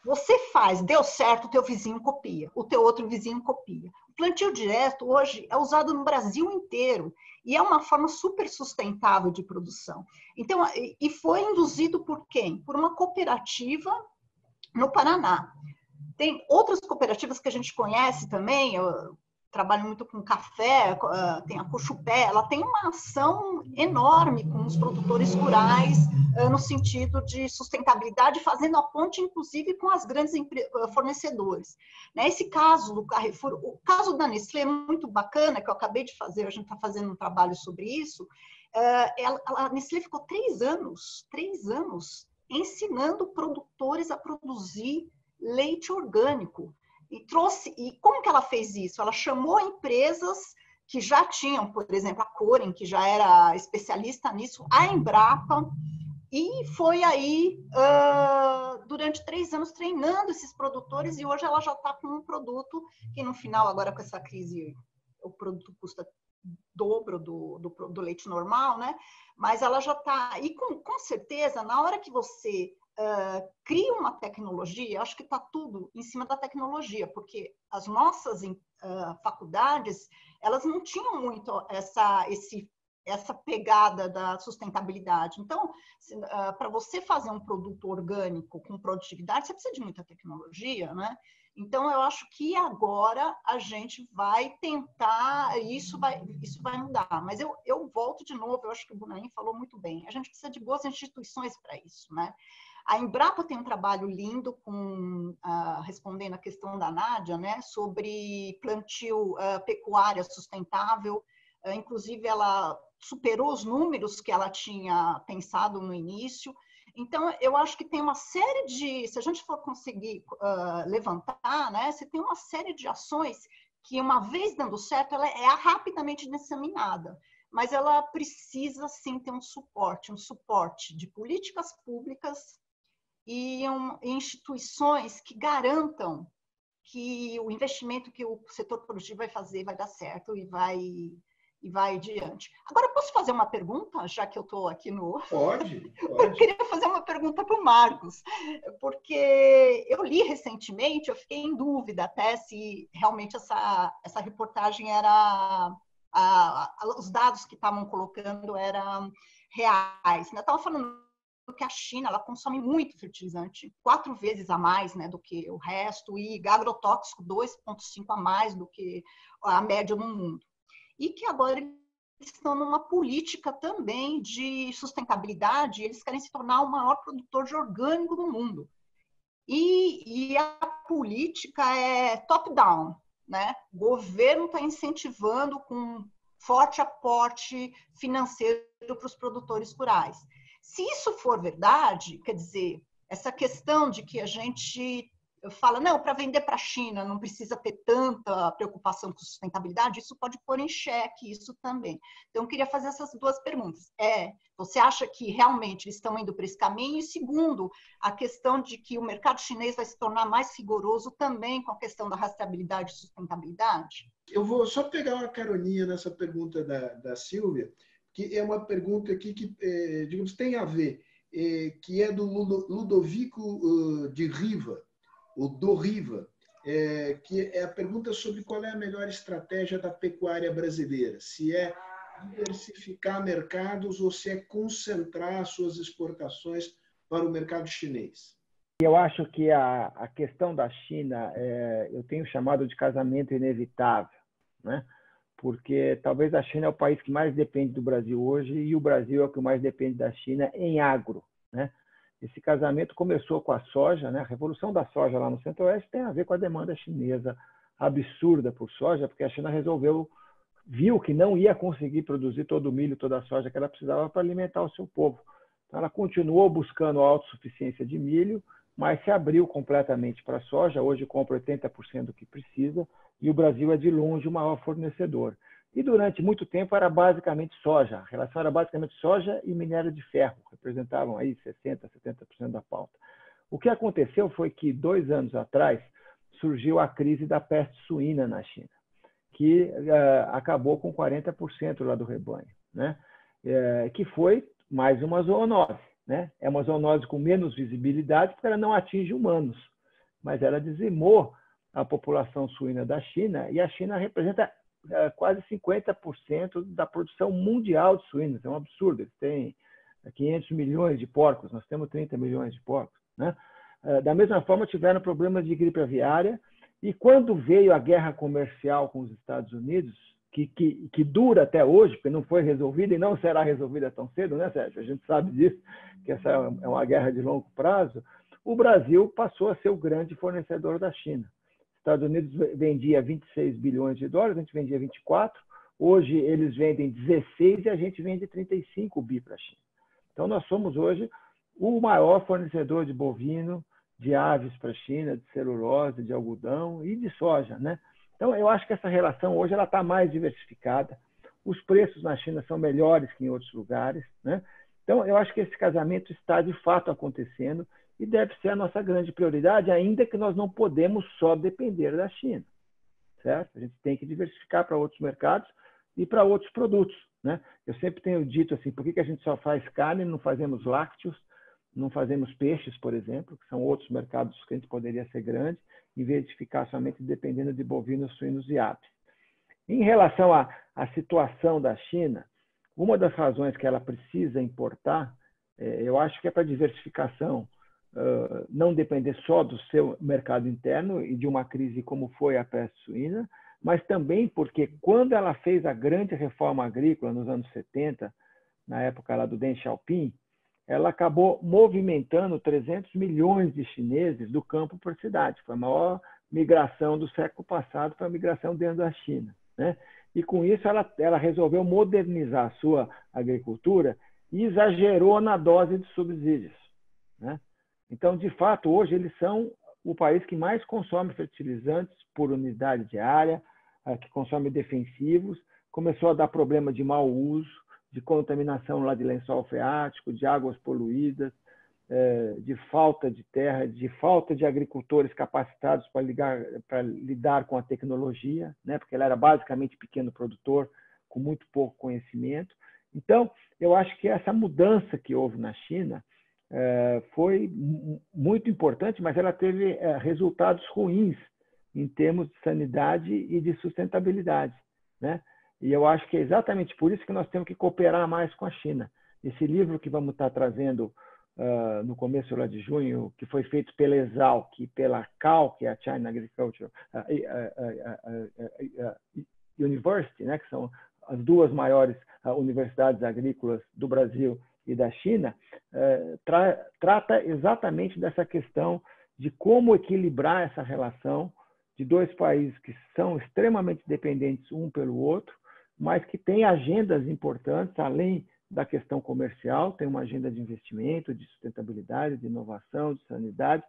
você faz, deu certo, o teu vizinho copia, o teu outro vizinho copia. Plantio direto hoje é usado no Brasil inteiro e é uma forma super sustentável de produção. Então, e foi induzido por quem? Por uma cooperativa no Paraná. Tem outras cooperativas que a gente conhece também, trabalho muito com café, ah, tem a Cochupé, ela tem uma ação enorme com os produtores rurais ah, no sentido de sustentabilidade, fazendo a ponte, inclusive, com as grandes ah, fornecedores. Né, caso do Carrefour, o caso da Nestlé é muito bacana, que eu acabei de fazer, a gente está fazendo um trabalho sobre isso. A Nestlé ficou três anos, três anos, ensinando produtores a produzir leite orgânico e trouxe. E como que ela fez isso? Ela chamou empresas que já tinham, por exemplo, a Coren, que já era especialista nisso, a Embrapa, e foi aí, uh, durante três anos, treinando esses produtores, e hoje ela já está com um produto que, no final, agora com essa crise, o produto custa dobro do, do, do leite normal, né? Mas ela já está. E com, com certeza, na hora que você uh, cria uma tecnologia, acho que está tudo em cima da tecnologia, porque as nossas uh, faculdades elas não tinham muito essa, esse, essa pegada da sustentabilidade. Então, uh, para você fazer um produto orgânico com produtividade, você precisa de muita tecnologia, né? Então, eu acho que agora a gente vai tentar, isso vai, isso vai mudar. Mas eu, eu volto de novo, eu acho que o Bunaim falou muito bem. A gente precisa de boas instituições para isso, né? A Embrapa tem um trabalho lindo com uh, respondendo a questão da Nádia, né, sobre plantio uh, pecuária sustentável. Uh, inclusive, ela superou os números que ela tinha pensado no início. Então, eu acho que tem uma série de, se a gente for conseguir uh, levantar, né, você tem uma série de ações que, uma vez dando certo, ela é rapidamente disseminada, mas ela precisa sim ter um suporte, um suporte de políticas públicas e um, instituições que garantam que o investimento que o setor produtivo vai fazer vai dar certo e vai e vai adiante. Agora, posso fazer uma pergunta, já que eu estou aqui no. Pode, pode. Eu queria fazer uma pergunta para o Marcos, porque eu li recentemente, eu fiquei em dúvida até se realmente essa, essa reportagem era. A, a, os dados que estavam colocando eram reais. Né? Estava falando que a China ela consome muito fertilizante, quatro vezes a mais né, do que o resto, e agrotóxico 2,5 a mais do que a média no mundo e que agora eles estão numa política também de sustentabilidade, eles querem se tornar o maior produtor de orgânico do mundo. E, e a política é top-down, né? O governo está incentivando com forte aporte financeiro para os produtores rurais. Se isso for verdade, quer dizer, essa questão de que a gente fala, não, para vender para a China não precisa ter tanta preocupação com sustentabilidade, isso pode pôr em xeque isso também. Então, eu queria fazer essas duas perguntas. É, você acha que realmente eles estão indo para esse caminho? E segundo, a questão de que o mercado chinês vai se tornar mais rigoroso também com a questão da rastreabilidade e sustentabilidade? Eu vou só pegar uma caroninha nessa pergunta da, da Silvia, que é uma pergunta aqui que, é, digamos, tem a ver, é, que é do Ludovico uh, de Riva, o do Riva, é, que é a pergunta sobre qual é a melhor estratégia da pecuária brasileira. Se é diversificar mercados ou se é concentrar suas exportações para o mercado chinês. Eu acho que a, a questão da China, é, eu tenho chamado de casamento inevitável, né? Porque talvez a China é o país que mais depende do Brasil hoje e o Brasil é o que mais depende da China em agro. Né? Esse casamento começou com a soja, né? A revolução da soja lá no Centro-Oeste tem a ver com a demanda chinesa absurda por soja, porque a China resolveu viu que não ia conseguir produzir todo o milho, toda a soja que ela precisava para alimentar o seu povo. Então, ela continuou buscando a autossuficiência de milho, mas se abriu completamente para a soja. Hoje compra 80% do que precisa e o Brasil é de longe o maior fornecedor. E durante muito tempo era basicamente soja. A relação era basicamente soja e minério de ferro, representavam aí 60%, 70% da pauta. O que aconteceu foi que, dois anos atrás, surgiu a crise da peste suína na China, que uh, acabou com 40% lá do rebanho, né? Uh, que foi mais uma zoonose. Né? É uma zoonose com menos visibilidade, porque ela não atinge humanos, mas ela dizimou a população suína da China, e a China representa é, quase 50% da produção mundial de suínos. É um absurdo. Eles têm 500 milhões de porcos, nós temos 30 milhões de porcos. Né? É, da mesma forma, tiveram problemas de gripe aviária. E quando veio a guerra comercial com os Estados Unidos, que, que, que, dura até hoje, porque não foi resolvida e não será resolvida tão cedo, né, Sérgio? A gente sabe disso, que essa é uma guerra de longo prazo. O Brasil passou a ser o grande fornecedor da China. Estados Unidos vendia 26 bilhões de dólares, a gente vendia 24. Hoje eles vendem 16 e a gente vende 35 bi para a China. Então nós somos hoje o maior fornecedor de bovino, de aves para a China, de celulose, de algodão e de soja, né? Então, eu acho que essa relação hoje ela está mais diversificada. Os preços na China são melhores que em outros lugares. Né? Então, eu acho que esse casamento está de fato acontecendo e deve ser a nossa grande prioridade, ainda que nós não podemos só depender da China. Certo? A gente tem que diversificar para outros mercados e para outros produtos. Né? Eu sempre tenho dito assim, por que, que a gente só faz carne não fazemos lácteos, não fazemos peixes, por exemplo, que são outros mercados que a gente poderia ser grande, em vez de ficar somente dependendo de bovinos, suínos e aves. Em relação à, à situação da China, uma das razões que ela precisa importar, é, eu acho que é para diversificação, não depender só do seu mercado interno e de uma crise como foi a peste suína, mas também porque quando ela fez a grande reforma agrícola nos anos 70, na época lá do Deng Xiaoping, ela acabou movimentando 300 milhões de chineses do campo para a cidade. Foi a maior migração do século passado para a migração dentro da China. Né? E com isso ela, ela resolveu modernizar a sua agricultura e exagerou na dose de subsídios. Né? Então, de fato, hoje eles são o país que mais consome fertilizantes por unidade de área, que consome defensivos, começou a dar problema de mau uso, de contaminação lá de lençol freático, de águas poluídas, é, de falta de terra, de falta de agricultores capacitados para, ligar, para lidar com a tecnologia, né? porque ele era basicamente pequeno produtor, com muito pouco conhecimento. Então, eu acho que essa mudança que houve na China foi muito importante, mas ela teve é, resultados ruins em termos de sanidade e de sustentabilidade. Né? E eu acho que é exatamente por isso que nós temos que cooperar mais com a China. Esse livro que vamos estar trazendo uh, no começo lá de junho, que foi feito pela Exalc e pela CAL, que é a China Agriculture uh, uh, University, né, que são as duas maiores universidades agrícolas do Brasil e da China, tra trata exatamente dessa questão de como equilibrar essa relação de dois países que são extremamente dependentes um pelo outro, mas que têm agendas importantes, além da questão comercial, tem uma agenda de investimento, de sustentabilidade, de inovação, de sanidade,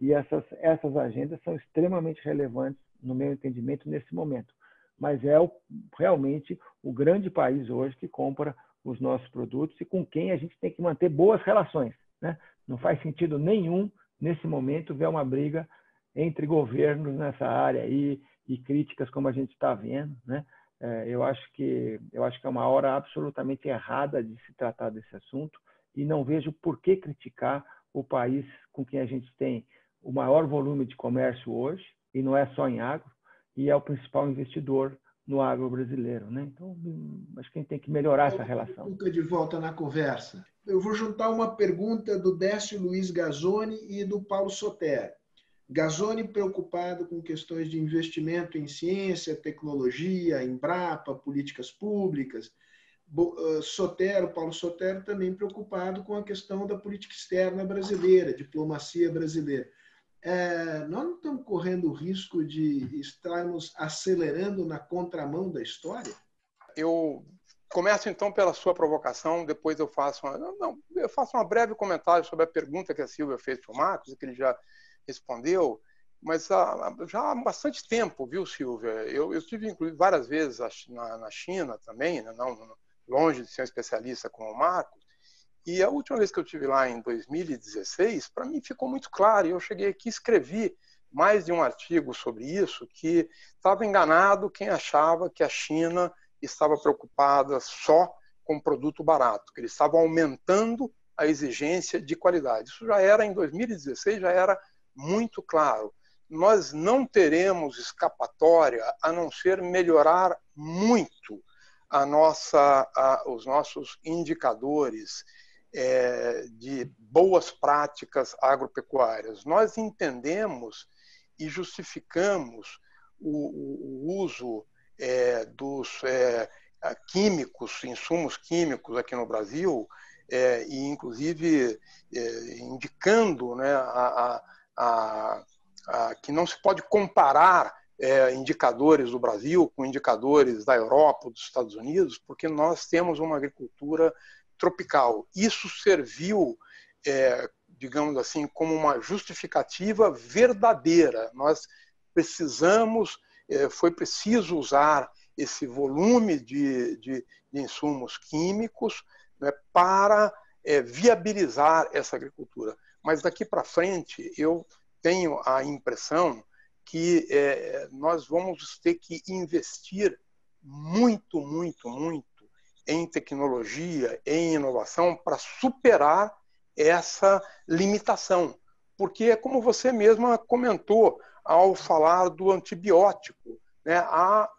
e essas, essas agendas são extremamente relevantes, no meu entendimento, nesse momento. Mas é o, realmente o grande país hoje que compra os nossos produtos e com quem a gente tem que manter boas relações. Né? Não faz sentido nenhum, nesse momento, ver uma briga entre governos nessa área aí e críticas como a gente está vendo, né? É, eu acho que eu acho que é uma hora absolutamente errada de se tratar desse assunto e não vejo por que criticar o país com quem a gente tem o maior volume de comércio hoje e não é só em agro e é o principal investidor no agro brasileiro, né? Então acho que a gente tem que melhorar essa relação. Nunca de volta na conversa. Eu vou juntar uma pergunta do Décio Luiz Gazzoni e do Paulo Sotero. Gazzoni preocupado com questões de investimento em ciência, tecnologia, Embrapa, políticas públicas. Eh, Sotero, Paulo Sotero também preocupado com a questão da política externa brasileira, diplomacia brasileira. É, nós não estamos correndo o risco de estarmos acelerando na contramão da história? Eu começo então pela sua provocação, depois eu faço uma, não, eu faço um breve comentário sobre a pergunta que a Silvia fez para o Marcos, que ele já respondeu, mas há, já há bastante tempo, viu, Silvia? Eu, eu estive, inclusive, várias vezes na, na China também, né? não, longe de ser um especialista como o Marcos, e a última vez que eu estive lá, em 2016, para mim ficou muito claro, eu cheguei aqui escrevi mais de um artigo sobre isso, que estava enganado quem achava que a China estava preocupada só com produto barato, que eles estavam aumentando a exigência de qualidade. Isso já era em 2016, já era muito claro. Nós não teremos escapatória a não ser melhorar muito a nossa, a, os nossos indicadores é, de boas práticas agropecuárias. Nós entendemos e justificamos o, o uso é, dos é, químicos, insumos químicos aqui no Brasil, é, e inclusive é, indicando né, a, a a, que não se pode comparar é, indicadores do Brasil com indicadores da Europa, dos Estados Unidos, porque nós temos uma agricultura tropical. Isso serviu, é, digamos assim, como uma justificativa verdadeira. Nós precisamos é, foi preciso usar esse volume de, de, de insumos químicos né, para é, viabilizar essa agricultura. Mas daqui para frente, eu tenho a impressão que é, nós vamos ter que investir muito, muito, muito em tecnologia, em inovação, para superar essa limitação. Porque é como você mesma comentou ao falar do antibiótico. Né? A,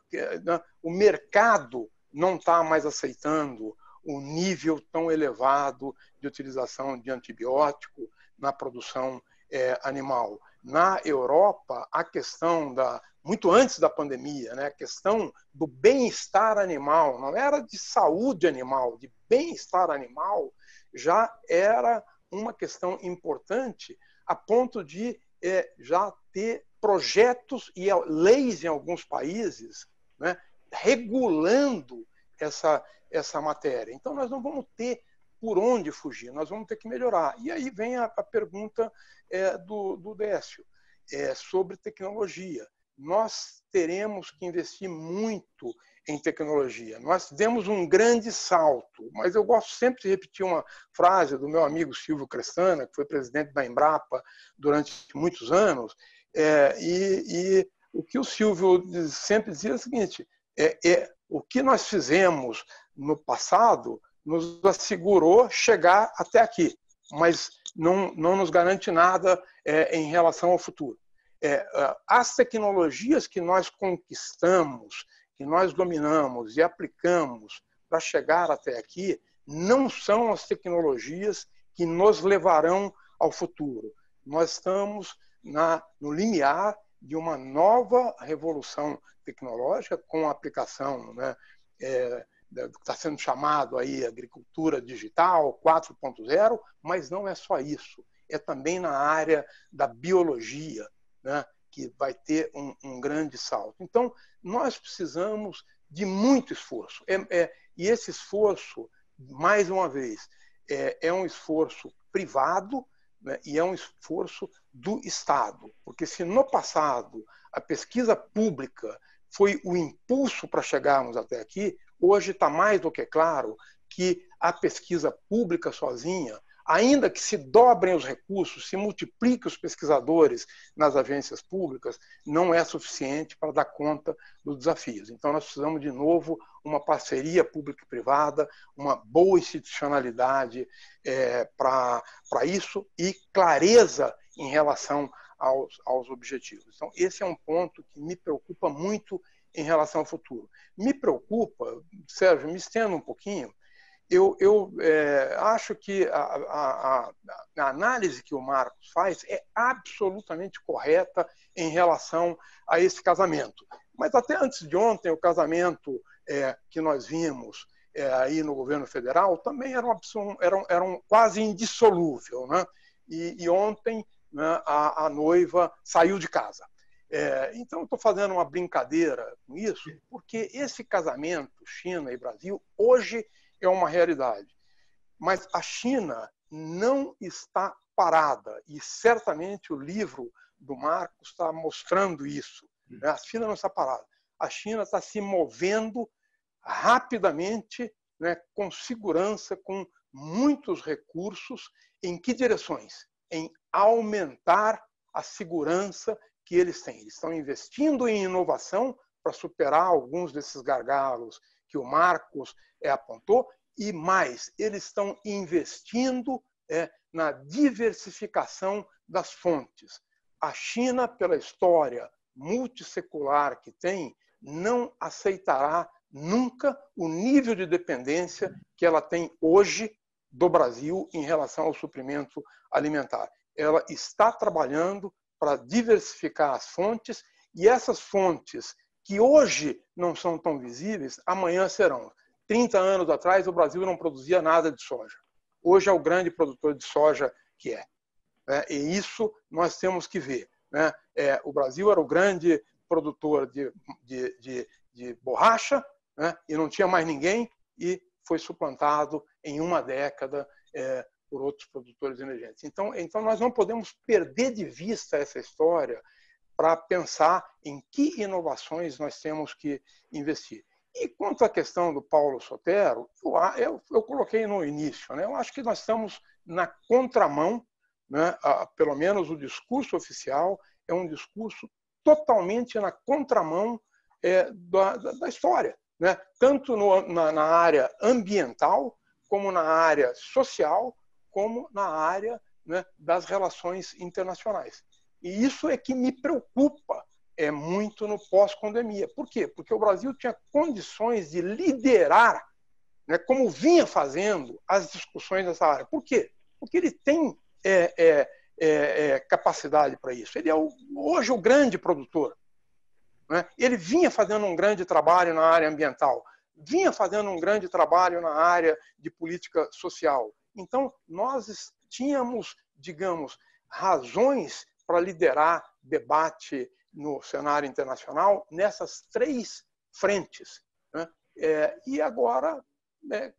né, o mercado não está mais aceitando o nível tão elevado de utilização de antibiótico na produção é, animal. Na Europa, a questão da muito antes da pandemia, né, a questão do bem-estar animal, não era de saúde animal, de bem-estar animal, já era uma questão importante a ponto de é, já ter projetos e leis em alguns países né, regulando essa, essa matéria. Então, nós não vamos ter por onde fugir, nós vamos ter que melhorar. E aí vem a, a pergunta é, do, do Décio é, sobre tecnologia. Nós teremos que investir muito em tecnologia. Nós demos um grande salto, mas eu gosto sempre de repetir uma frase do meu amigo Silvio Crestana, que foi presidente da Embrapa durante muitos anos, é, e, e, o que o Silvio sempre dizia é o seguinte: é, é o que nós fizemos no passado nos assegurou chegar até aqui, mas não, não nos garante nada é, em relação ao futuro. É, as tecnologias que nós conquistamos, que nós dominamos e aplicamos para chegar até aqui, não são as tecnologias que nos levarão ao futuro. Nós estamos na, no limiar de uma nova revolução tecnológica com a aplicação né, é, que está sendo chamado aí agricultura digital 4.0, mas não é só isso. É também na área da biologia, né, que vai ter um, um, grande salto. Então, nós precisamos de muito esforço. É, é, e esse esforço, mais uma vez, é, é um esforço privado né, e é um esforço do Estado. Porque se no passado a pesquisa pública foi o impulso para chegarmos até aqui, hoje está mais do que claro que a pesquisa pública sozinha, ainda que se dobrem os recursos, se multipliquem os pesquisadores nas agências públicas, não é suficiente para dar conta dos desafios. Então, nós precisamos, de novo, uma parceria pública e privada, uma boa institucionalidade é, para isso e clareza em relação aos, aos objetivos. Então, esse é um ponto que me preocupa muito em relação ao futuro. Me preocupa, Sérgio, me estendo um pouquinho, eu, eu é, acho que a, a, a, análise que o Marcos faz é absolutamente correta em relação a esse casamento. Mas até antes de ontem, o casamento é, que nós vimos é, aí no governo federal também era, era, era um quase indissolúvel. Né? E, e ontem né, a, a, noiva saiu de casa. É, então, estou fazendo uma brincadeira com isso, porque esse casamento, China e Brasil, hoje é uma realidade. Mas a China não está parada, e certamente o livro do Marcos está mostrando isso. Né? A China não está parada. A China está se movendo rapidamente, né, com segurança, com muitos recursos. Em que direções? Em aumentar a segurança que eles têm. Eles estão investindo em inovação para superar alguns desses gargalos que o Marcos é, apontou, e mais, eles estão investindo é, na diversificação das fontes. A China, pela história multissecular que tem, não aceitará nunca o nível de dependência que ela tem hoje do Brasil em relação ao suprimento alimentar. Ela está trabalhando para diversificar as fontes e essas fontes que hoje não são tão visíveis, amanhã serão. 30 anos atrás, o Brasil não produzia nada de soja. Hoje é o grande produtor de soja que é. Né? E isso nós temos que ver. Né? É, o Brasil era o grande produtor de, de, de, de borracha né? e não tinha mais ninguém e foi suplantado em uma década é, por outros produtores emergentes. Então, então nós não podemos perder de vista essa história para pensar em que inovações nós temos que investir. E quanto à questão do Paulo Sotero, eu, eu, eu coloquei no início, né? eu acho que nós estamos na contramão, né? pelo menos o discurso oficial é um discurso totalmente na contramão é, da, da, história, né? tanto no, na, na área ambiental, como na área social, como na área né, das relações internacionais. E isso é que me preocupa é muito no pós-pandemia. Por quê? Porque o Brasil tinha condições de liderar, né, como vinha fazendo, as discussões nessa área. Por quê? Porque ele tem é, é, é, é capacidade para isso. Ele é o, hoje o grande produtor. Né? Ele vinha fazendo um grande trabalho na área ambiental, vinha fazendo um grande trabalho na área de política social. Então, nós tínhamos, digamos, razões para liderar debate no cenário internacional nessas três frentes. Né? É, e agora é,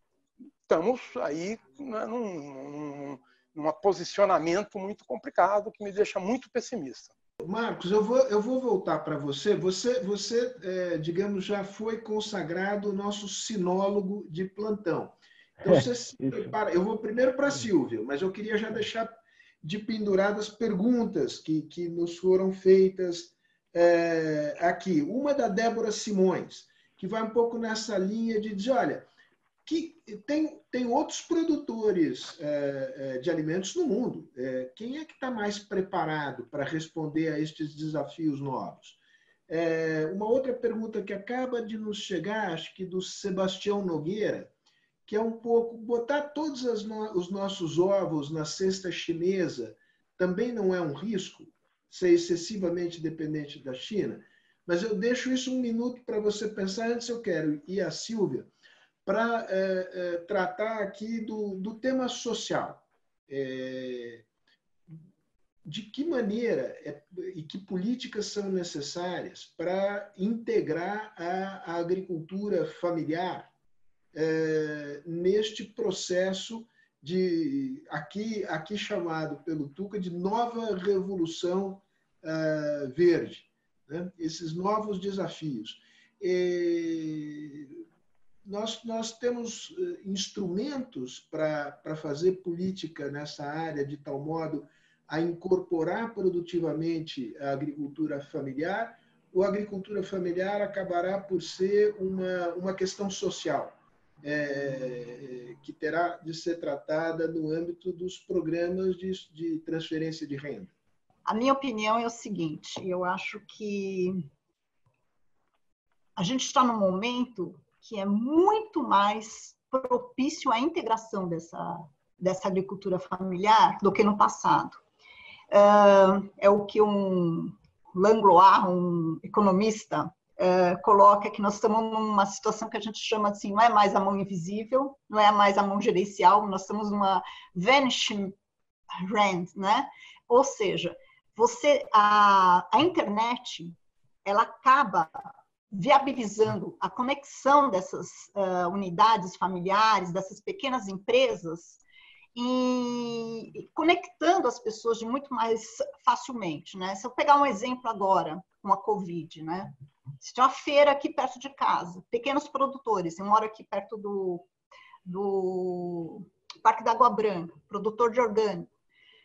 estamos aí né, num, num, posicionamento muito complicado que me deixa muito pessimista. Marcos, eu vou, eu vou voltar para você. Você, você é, digamos, já foi consagrado nosso sinólogo de plantão. Então, você se prepara. Eu vou primeiro para a Silvia, mas eu queria já deixar de penduradas perguntas que, que nos foram feitas é, aqui. Uma da Débora Simões, que vai um pouco nessa linha de dizer, olha, que tem, tem outros produtores é, é, de alimentos no mundo. É, quem é que está mais preparado para responder a estes desafios novos? É, uma outra pergunta que acaba de nos chegar, acho que do Sebastião Nogueira, que é um pouco botar todos no, os nossos ovos na cesta chinesa também não é um risco? ser excessivamente dependente da China. Mas eu deixo isso um minuto para você pensar. Antes eu quero ir a Silvia para é, é, tratar aqui do, do tema social. É, de que maneira é, e que políticas são necessárias para integrar a, a agricultura familiar é, neste processo de aqui aqui chamado pelo Tuca de nova revolução uh, verde, né? esses novos desafios. E nós nós temos eh, instrumentos para fazer política nessa área de tal modo a incorporar produtivamente a agricultura familiar. Ou a agricultura familiar acabará por ser uma, uma questão social é, que terá de ser tratada no âmbito dos programas de, de transferência de renda? A minha opinião é o seguinte: eu acho que a gente está num momento que é muito mais propício à integração dessa, dessa agricultura familiar do que no passado. é o que um Langlois, um economista, é, coloca que nós estamos numa situação que a gente chama assim, não é mais a mão invisível, não é mais a mão gerencial, nós estamos numa vanishing rand, né? Ou seja, você a, a internet ela acaba viabilizando a conexão dessas uh, unidades familiares, dessas pequenas empresas, e conectando as pessoas de muito mais facilmente, né? Se eu pegar um exemplo agora, com a Covid, né? Tinha uma feira aqui perto de casa, pequenos produtores, eu moro aqui perto do, do Parque da Água Branca, produtor de orgânico.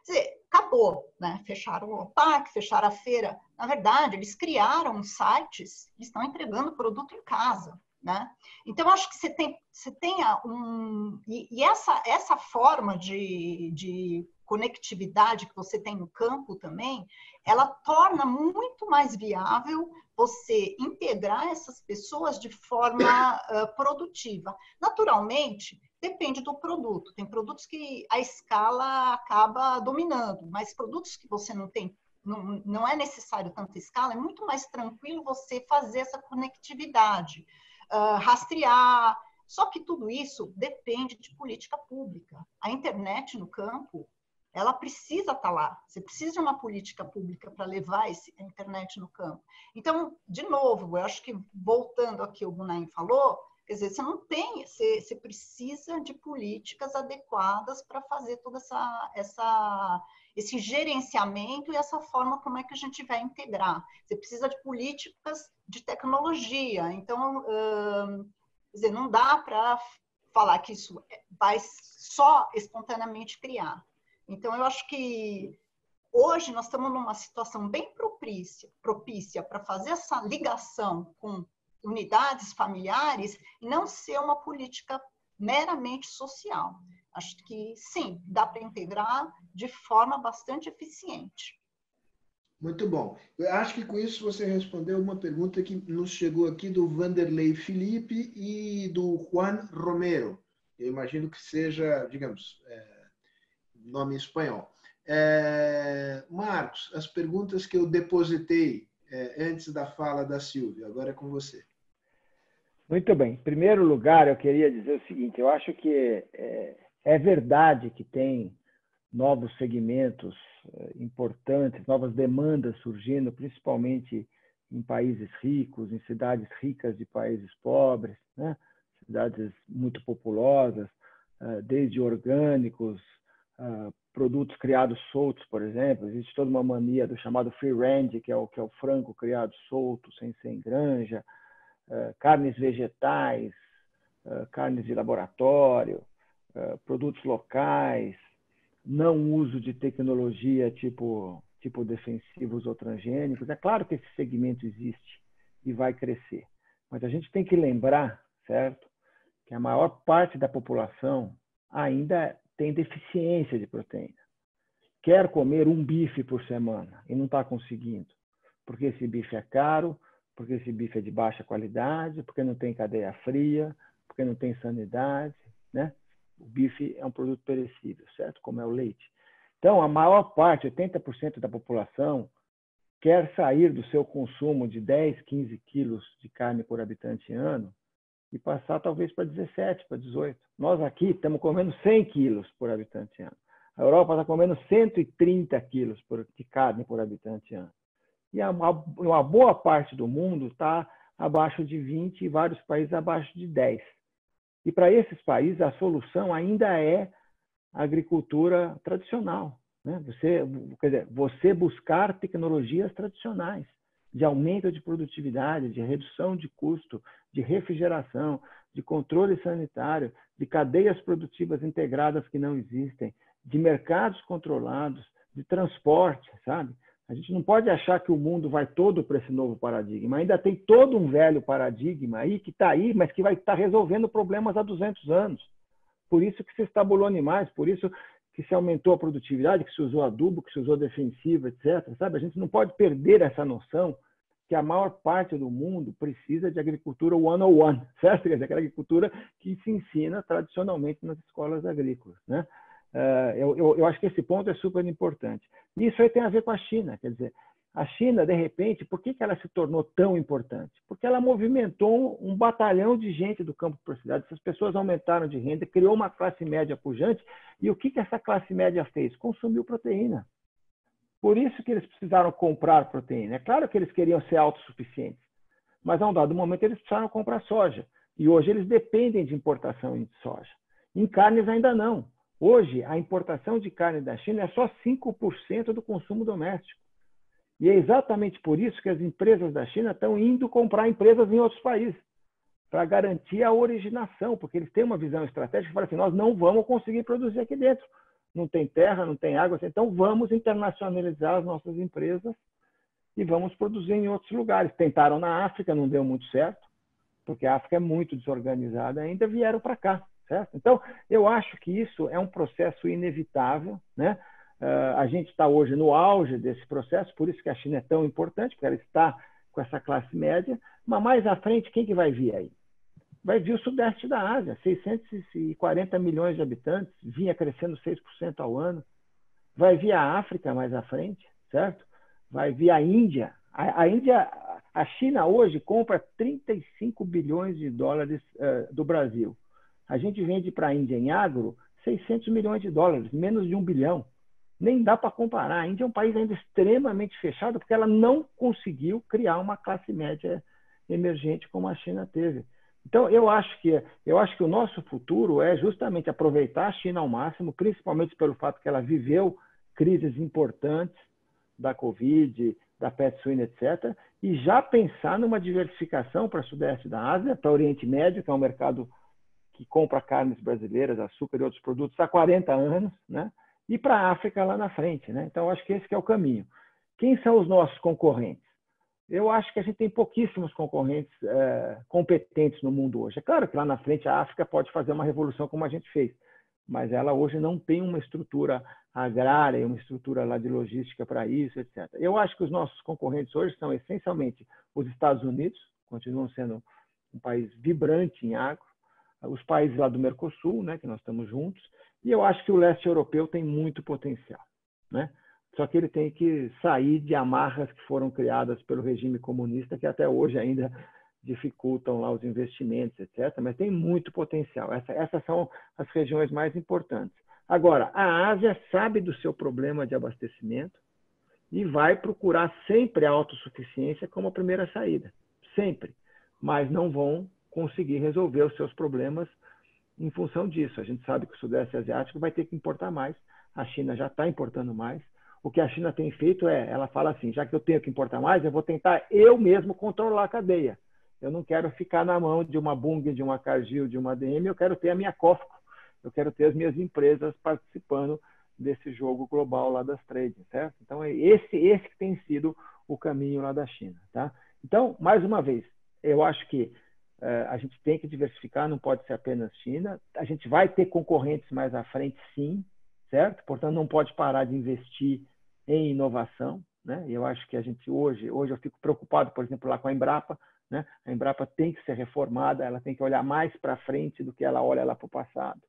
Dizer, acabou, né? Fecharam o parque, fecharam a feira. Na verdade, eles criaram sites e estão entregando produto em casa, né? Então, acho que você tem, você tem um... E, e essa, essa forma de, de conectividade que você tem no campo também, ela torna muito mais viável você integrar essas pessoas de forma uh, produtiva. Naturalmente, depende do produto. Tem produtos que a escala acaba dominando, mas produtos que você não tem, não, não é necessário tanta escala, é muito mais tranquilo você fazer essa conectividade, uh, rastrear. Só que tudo isso depende de política pública. A internet no campo ela precisa estar tá lá. Você precisa de uma política pública para levar esse, a internet no campo. Então, de novo, eu acho que voltando aqui o Bunaim falou, Quer dizer, você não tem, você, você precisa de políticas adequadas para fazer todo essa, essa, esse gerenciamento e essa forma como é que a gente vai integrar. Você precisa de políticas de tecnologia. Então, hum, quer dizer, não dá para falar que isso vai só espontaneamente criar. Então, eu acho que hoje nós estamos numa situação bem propícia, propícia para fazer essa ligação com unidades familiares e não ser uma política meramente social. Acho que sim, dá para integrar de forma bastante eficiente. Muito bom. Eu acho que com isso você respondeu uma pergunta que nos chegou aqui do Vanderlei Felipe e do Juan Romero. Eu imagino que seja, digamos, é, nome espanhol. É, Marcos, as perguntas que eu depositei é, antes da fala da Silvia, agora é com você. Muito bem. Em primeiro lugar, eu queria dizer o seguinte: eu acho que é, é verdade que tem novos segmentos é, importantes, novas demandas surgindo, principalmente em países ricos, em cidades ricas de países pobres, né? cidades muito populosas, é, desde orgânicos, é, produtos criados soltos, por exemplo. Existe toda uma mania do chamado free range, que é o que é o frango criado solto, sem ser em granja eh, carnes vegetais, eh, carnes de laboratório, produtos locais, não uso de tecnologia tipo, tipo defensivos ou transgênicos. É claro que esse segmento existe e vai crescer, mas a gente tem que lembrar, certo, que a maior parte da população ainda tem deficiência de proteína. Quer comer um bife por semana e não está conseguindo, porque esse bife é caro, porque esse bife é de baixa qualidade, porque não tem cadeia fria, porque não tem sanidade, né? O bife é um produto perecível, certo? Como é o leite. Então, a maior parte, 80% da população, quer sair do seu consumo de 10, 15 quilos de carne por habitante ano e passar talvez para 17, para 18. Nós aqui estamos comendo 100 quilos por habitante ano. A Europa está comendo 130 quilos de carne por habitante ano e uma boa parte do mundo está abaixo de 20 e vários países abaixo de 10. E para esses países, a solução ainda é a agricultura tradicional. Né? Você, quer dizer, você buscar tecnologias tradicionais de aumento de produtividade, de redução de custo, de refrigeração, de controle sanitário, de cadeias produtivas integradas que não existem, de mercados controlados, de transporte, sabe? A gente não pode achar que o mundo vai todo para esse novo paradigma. Ainda tem todo um velho paradigma aí que está aí, mas que vai estar tá resolvendo problemas há 200 anos. Por isso que se estabulou animais, por isso que se aumentou a produtividade, que se usou adubo, que se usou defensiva, etc. Sabe? A gente não pode perder essa noção que a maior parte do mundo precisa de agricultura one-on-one, certo? Quer dizer, aquela agricultura que se ensina tradicionalmente nas escolas agrícolas, né? Uh, eu, eu, eu, acho que esse ponto é super importante. E isso aí tem a ver com a China. Quer dizer, a China, de repente, por que, que ela se tornou tão importante? Porque ela movimentou um batalhão de gente do campo para a cidade. Essas pessoas aumentaram de renda, criou uma classe média pujante. E o que, que essa classe média fez? Consumiu proteína. Por isso que eles precisaram comprar proteína. É claro que eles queriam ser autossuficientes, mas a um dado momento eles precisaram comprar soja. E hoje eles dependem de importação de soja. Em carnes ainda não. Hoje, a importação de carne da China é só 5% do consumo doméstico. E é exatamente por isso que as empresas da China estão indo comprar empresas em outros países, para garantir a originação, porque eles têm uma visão estratégica que fala assim: nós não vamos conseguir produzir aqui dentro. Não tem terra, não tem água, então vamos internacionalizar as nossas empresas e vamos produzir em outros lugares. Tentaram na África, não deu muito certo, porque a África é muito desorganizada ainda, vieram para cá. Certo? Então, eu acho que isso é um processo inevitável. Né? Uh, a gente está hoje no auge desse processo, por isso que a China é tão importante, porque ela está com essa classe média, mas mais à frente, quem que vai vir aí? Vai vir o sudeste da Ásia, 640 milhões de habitantes, vinha crescendo 6% ao ano. Vai vir a África mais à frente, certo? Vai vir a Índia. A, a Índia, a China hoje compra 35 bilhões de dólares uh, do Brasil. A gente vende para a Índia em agro 600 milhões de dólares, menos de um bilhão. Nem dá para comparar. A Índia é um país ainda extremamente fechado porque ela não conseguiu criar uma classe média emergente como a China teve. Então, eu acho que eu acho que o nosso futuro é justamente aproveitar a China ao máximo, principalmente pelo fato que ela viveu crises importantes da Covid, da pet suína, etc., e já pensar numa diversificação para o sudeste da Ásia, para o Oriente Médio, que é um mercado que compra carnes brasileiras, açúcar e outros produtos há 40 anos, né? e para a África lá na frente. Né? Então, acho que esse que é o caminho. Quem são os nossos concorrentes? Eu acho que a gente tem pouquíssimos concorrentes é, competentes no mundo hoje. É claro que lá na frente a África pode fazer uma revolução como a gente fez, mas ela hoje não tem uma estrutura agrária, uma estrutura lá de logística para isso, etc. Eu acho que os nossos concorrentes hoje são essencialmente os Estados Unidos, continuam sendo um país vibrante em agro, os países lá do Mercosul, né, que nós estamos juntos, e eu acho que o leste europeu tem muito potencial, né? Só que ele tem que sair de amarras que foram criadas pelo regime comunista, que até hoje ainda dificultam lá os investimentos, etc. Mas tem muito potencial. Essa, essas são as regiões mais importantes. Agora, a Ásia sabe do seu problema de abastecimento e vai procurar sempre a autossuficiência como a primeira saída. Sempre. Mas não vão conseguir resolver os seus problemas em função disso. A gente sabe que o Sudeste Asiático vai ter que importar mais. A China já está importando mais o que a China tem feito é, ela fala assim, já que eu tenho que importar mais, eu vou tentar eu mesmo controlar a cadeia. Eu não quero ficar na mão de uma Bung, de uma Cargill, de uma DM, eu quero ter a minha Cofco, eu quero ter as minhas empresas participando desse jogo global lá das trades, certo? Então, é esse, esse que tem sido o caminho lá da China, tá? Então, mais uma vez, eu acho que uh, a gente tem que diversificar, não pode ser apenas China. A gente vai ter concorrentes mais à frente, sim, certo? Portanto, não pode parar de investir em inovação. Né? Eu acho que a gente hoje, hoje eu fico preocupado, por exemplo, lá com a Embrapa. Né? A Embrapa tem que ser reformada, ela tem que olhar mais para frente do que ela olha lá para o passado.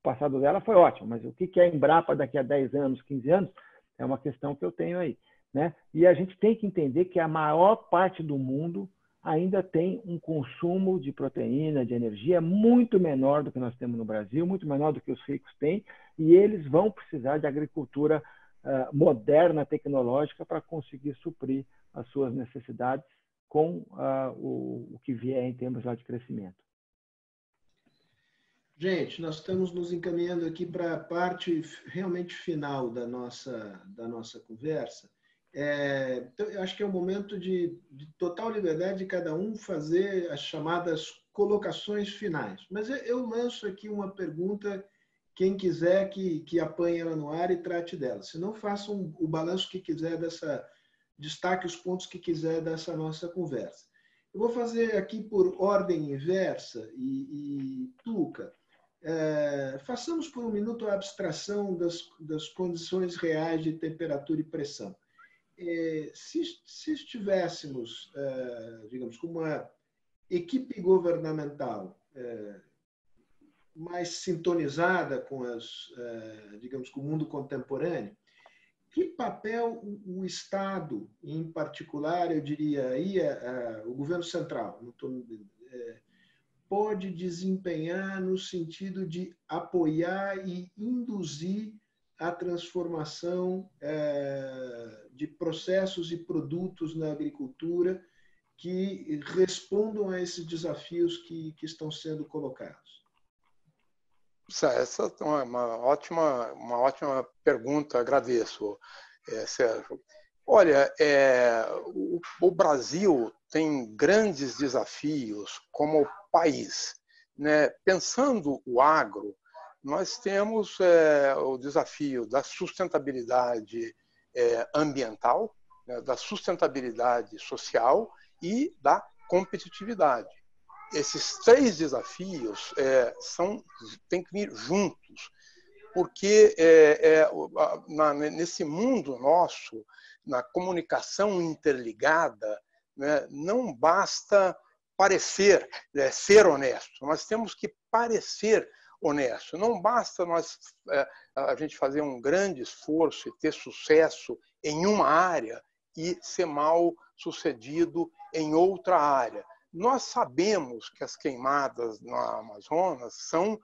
O passado dela foi ótimo, mas o que é a Embrapa daqui a 10 anos, 15 anos, é uma questão que eu tenho aí. Né? E a gente tem que entender que a maior parte do mundo ainda tem um consumo de proteína, de energia muito menor do que nós temos no Brasil, muito menor do que os ricos têm, e eles vão precisar de agricultura uh, moderna, tecnológica, para conseguir suprir as suas necessidades com uh, o, o, que vier em termos de crescimento. Gente, nós estamos nos encaminhando aqui para a parte realmente final da nossa, da nossa conversa. É, então, eu acho que é o momento de, de, total liberdade de cada um fazer as chamadas colocações finais. Mas eu, eu lanço aqui uma pergunta quem quiser que, que apanhe ela no ar e trate dela. Se não, façam o balanço que quiser dessa, destaque os pontos que quiser dessa nossa conversa. Eu vou fazer aqui por ordem inversa e, e Tuca, é, façamos por um minuto a abstração das, das condições reais de temperatura e pressão. É, se, se, estivéssemos, é, digamos, com uma equipe governamental é, mais sintonizada com as, eh, digamos, com o mundo contemporâneo, que papel o Estado, em particular, eu diria aí o governo central, eh, pode desempenhar no sentido de apoiar e induzir a transformação eh, de processos e produtos na agricultura que respondam a esses desafios que, que estão sendo colocados? Essa é uma ótima, uma ótima pergunta, agradeço, é, Sérgio. Olha, é, o, o, Brasil tem grandes desafios como país. Né? Pensando o agro, nós temos é, o desafio da sustentabilidade é, ambiental, né? da sustentabilidade social e da competitividade esses três desafios é, são têm que vir juntos, porque é, é, na, nesse mundo nosso, na comunicação interligada, né, não basta parecer né, ser honesto, nós temos que parecer honesto. Não basta nós é, a gente fazer um grande esforço e ter sucesso em uma área e ser mal sucedido em outra área. Nós sabemos que as queimadas na Amazonas são,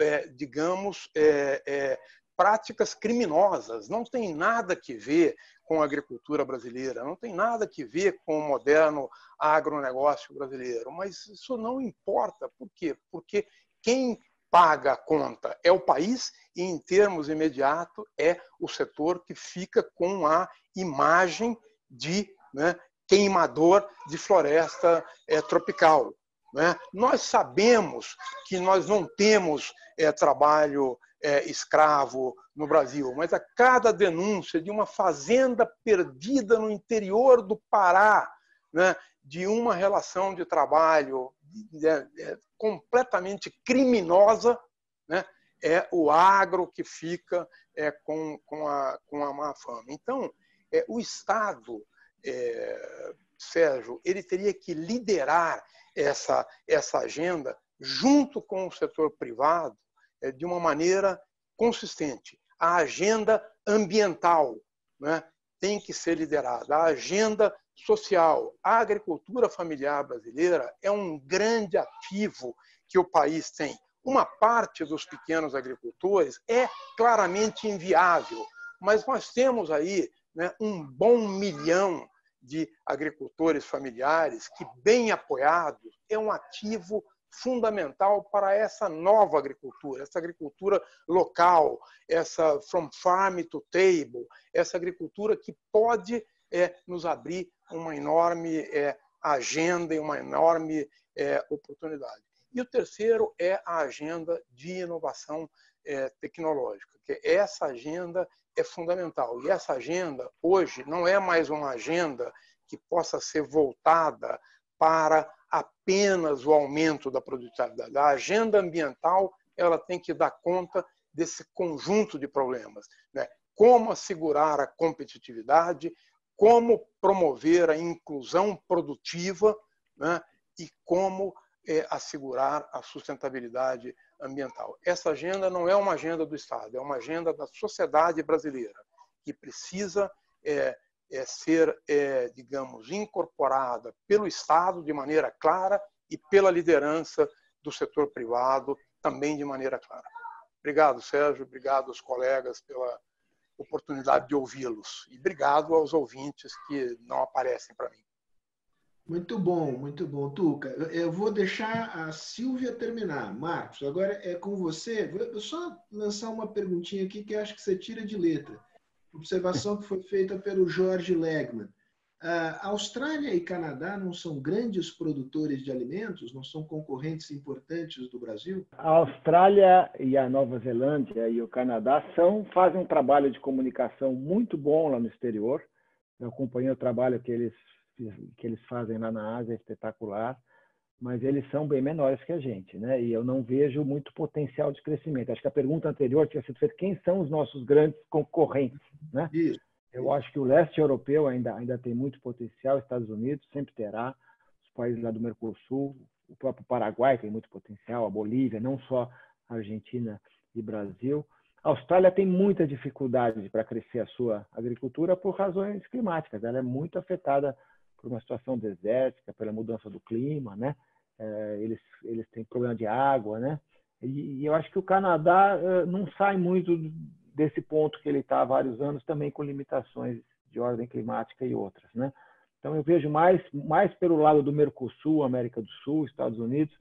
é, digamos, é, é, práticas criminosas, não tem nada que ver com a agricultura brasileira, não tem nada que ver com o moderno agronegócio brasileiro, mas isso não importa. Por quê? Porque quem paga a conta é o país e, em termos imediatos, é o setor que fica com a imagem de né, queimador de floresta é, tropical. Né? Nós sabemos que nós não temos é, trabalho é, escravo no Brasil, mas a cada denúncia de uma fazenda perdida no interior do Pará, né, de uma relação de trabalho é, completamente criminosa, né, é o agro que fica é, com, com, a, com a má fama. Então, é, o Estado, é, Sérgio, ele teria que liderar essa, essa agenda junto com o setor privado é, de uma maneira consistente. A agenda ambiental né, tem que ser liderada, a agenda social. A agricultura familiar brasileira é um grande ativo que o país tem. Uma parte dos pequenos agricultores é claramente inviável, mas nós temos aí né, um bom milhão de agricultores familiares que, bem apoiados, é um ativo fundamental para essa nova agricultura, essa agricultura local, essa from farm to table, essa agricultura que pode é, nos abrir uma enorme é, agenda e uma enorme é, oportunidade. E o terceiro é a agenda de inovação é, tecnológica, que essa agenda é fundamental. E essa agenda, hoje, não é mais uma agenda que possa ser voltada para apenas o aumento da produtividade. A agenda ambiental ela tem que dar conta desse conjunto de problemas. Né? Como assegurar a competitividade, como promover a inclusão produtiva né? e como é, assegurar a sustentabilidade ambiental. Essa agenda não é uma agenda do Estado, é uma agenda da sociedade brasileira, que precisa é, é, ser, é, digamos, incorporada pelo Estado de maneira clara e pela liderança do setor privado também de maneira clara. Obrigado, Sérgio. Obrigado aos colegas pela oportunidade de ouvi-los. E obrigado aos ouvintes que não aparecem para mim. Muito bom, muito bom. Tuca, eu vou deixar a Silvia terminar. Marcos, agora é com você. Vou só lançar uma perguntinha aqui que acho que você tira de letra observação que foi feita pelo Jorge Legman. A Austrália e Canadá não são grandes produtores de alimentos, não são concorrentes importantes do Brasil? A Austrália e a Nova Zelândia e o Canadá são fazem um trabalho de comunicação muito bom lá no exterior. Eu acompanhei o trabalho que eles que eles fazem lá na Ásia, é espetacular mas eles são bem menores que a gente, né? E eu não vejo muito potencial de crescimento. Acho que a pergunta anterior tinha sido feita: quem são os nossos grandes concorrentes, né? Isso. Eu acho que o leste europeu ainda ainda tem muito potencial, Estados Unidos sempre terá, os países lá do Mercosul, o próprio Paraguai tem muito potencial, a Bolívia, não só a Argentina e Brasil. A Austrália tem muita dificuldade para crescer a sua agricultura por razões climáticas. Ela é muito afetada por uma situação desértica, pela mudança do clima, né? É, eles, eles têm problema de água, né? E, e eu acho que o Canadá é, não sai muito desse ponto que ele está há vários anos, também com limitações de ordem climática e outras, né? Então eu vejo mais, mais pelo lado do Mercosul, América do Sul, Estados Unidos,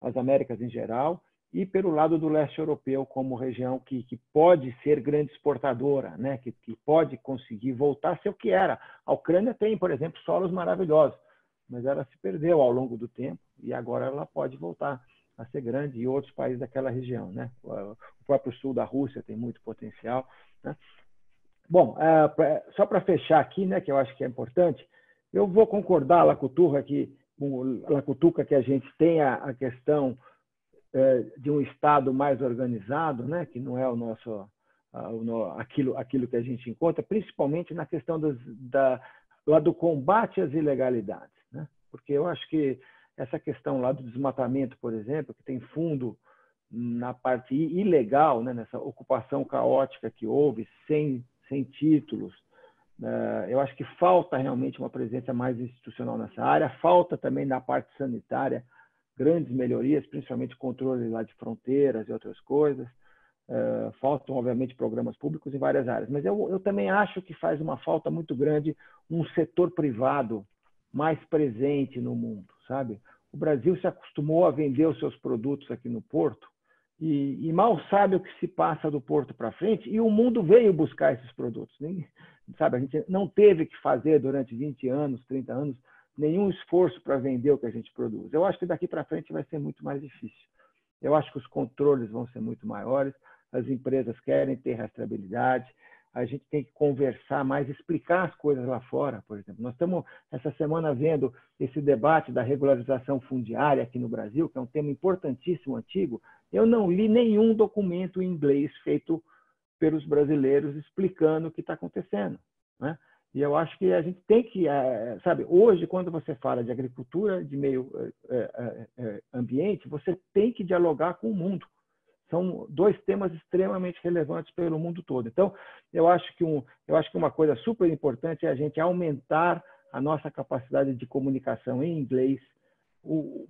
as Américas em geral, e pelo lado do leste europeu como região que, que pode ser grande exportadora, né? que, que pode conseguir voltar a ser o que era. A Ucrânia tem, por exemplo, solos maravilhosos, mas ela se perdeu ao longo do tempo e agora ela pode voltar a ser grande e outros países daquela região. Né? O próprio sul da Rússia tem muito potencial. Né? Bom, é, só para fechar aqui, né, que eu acho que é importante, eu vou concordar, Lacutuca, que, Lacutuca, que a gente tem a, a questão de um Estado mais organizado, né, que não é o nosso aquilo, aquilo que a gente encontra, principalmente na questão das, da, lá do combate às ilegalidades. Né? Porque eu acho que essa questão lá do desmatamento, por exemplo, que tem fundo na parte ilegal, né, nessa ocupação caótica que houve, sem, sem títulos, né, eu acho que falta realmente uma presença mais institucional nessa área, falta também na parte sanitária grandes melhorias, principalmente controle lá de fronteiras e outras coisas. Uh, faltam, obviamente, programas públicos em várias áreas, mas eu, eu também acho que faz uma falta muito grande um setor privado mais presente no mundo, sabe? O Brasil se acostumou a vender os seus produtos aqui no Porto e, e mal sabe o que se passa do Porto para frente e o mundo veio buscar esses produtos. Sabe, a gente não teve que fazer durante 20 anos, 30 anos, nenhum esforço para vender o que a gente produz. Eu acho que daqui para frente vai ser muito mais difícil. Eu acho que os controles vão ser muito maiores, as empresas querem ter rastreabilidade, a gente tem que conversar mais, explicar as coisas lá fora, por exemplo. Nós estamos essa semana vendo esse debate da regularização fundiária aqui no Brasil, que é um tema importantíssimo, antigo. Eu não li nenhum documento em inglês feito pelos brasileiros explicando o que está acontecendo. Né? E eu acho que a gente tem que, eh, sabe, hoje, quando você fala de agricultura, de meio eh, eh, ambiente, você tem que dialogar com o mundo. São dois temas extremamente relevantes pelo mundo todo. Então, eu acho que, um, eu acho que uma coisa super importante é a gente aumentar a nossa capacidade de comunicação em inglês, o,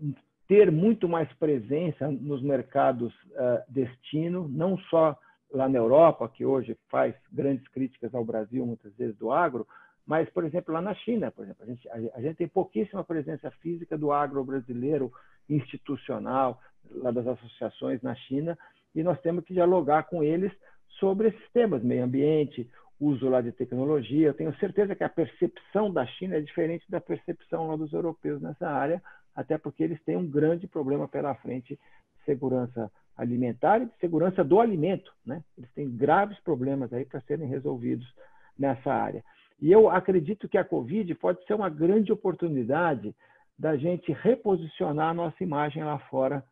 ter muito mais presença nos mercados uh, destino, não só lá na Europa, que hoje faz grandes críticas ao Brasil, muitas vezes, do agro, mas, por exemplo, lá na China, por exemplo, a gente, a gente tem pouquíssima presença física do agro brasileiro institucional, lá das associações na China, e nós temos que dialogar com eles sobre esses temas, meio ambiente, uso lá de tecnologia. Eu tenho certeza que a percepção da China é diferente da percepção lá dos europeus nessa área, até porque eles têm um grande problema pela frente de segurança alimentar e de segurança do alimento. Né? Eles têm graves problemas aí para serem resolvidos nessa área. E eu acredito que a Covid pode ser uma grande oportunidade da gente reposicionar a nossa imagem lá fora,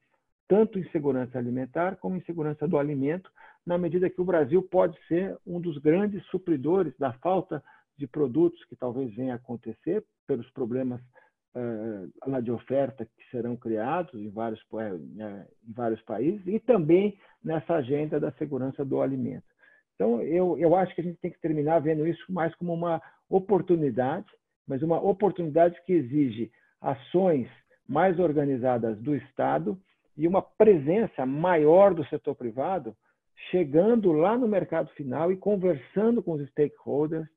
tanto em segurança alimentar como em segurança do alimento, na medida que o Brasil pode ser um dos grandes supridores da falta de produtos que talvez venha a acontecer pelos problemas uh, de oferta que serão criados em vários, uh, em vários países e também nessa agenda da segurança do alimento. Então, eu, eu acho que a gente tem que terminar vendo isso mais como uma oportunidade, mas uma oportunidade que exige ações mais organizadas do Estado e uma presença maior do setor privado, chegando lá no mercado final e conversando com os stakeholders,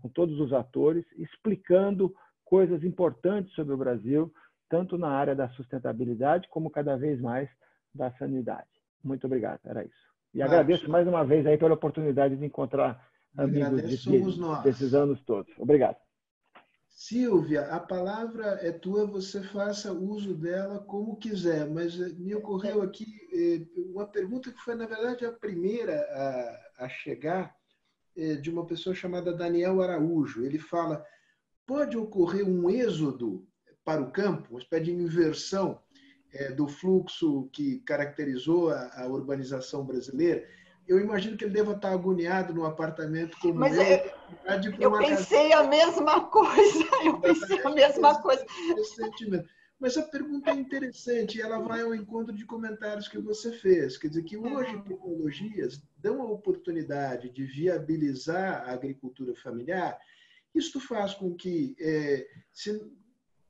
com todos os atores, explicando coisas importantes sobre o Brasil, tanto na área da sustentabilidade como cada vez mais da sanidade. Muito obrigado, era isso. E agradeço mais uma vez aí pela oportunidade de encontrar amigos de, de, desses anos todos. Obrigado. Silvia, a palavra é tua, você faça uso dela como quiser, mas eh, me ocorreu aqui eh, uma pergunta que foi, na verdade, a primeira a, a chegar, eh, de uma pessoa chamada Daniel Araújo. Ele fala: pode ocorrer um êxodo para o campo, uma espécie de inversão é, do fluxo que caracterizou a, a, urbanização brasileira, eu imagino que ele deva estar agoniado num apartamento como Mas é, eu pensei casa... a mesma coisa, eu pensei a mesma coisa. Mas a pergunta é interessante e ela vai ao encontro de comentários que você fez. Quer dizer, que hoje uhum. tecnologias dão a oportunidade de viabilizar a agricultura familiar. Isto faz com que, é, se,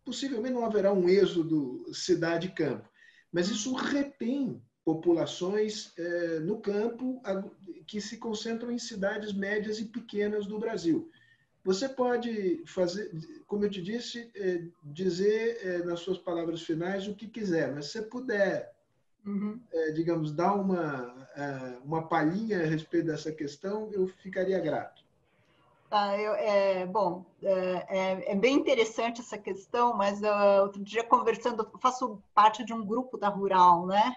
possivelmente não haverá um êxodo cidade-campo, mas isso retém populações eh, no campo que se concentram em cidades médias e pequenas do Brasil. Você pode fazer, como eu te disse, eh, dizer eh, nas suas palavras finais o que quiser, mas se puder, uhum. digamos, dar uma, uma palhinha a respeito dessa questão, eu ficaria grato. Tá, eu, é, bom, é, é, é, bem interessante essa questão, mas uh, outro dia conversando, faço parte de um grupo da Rural, né?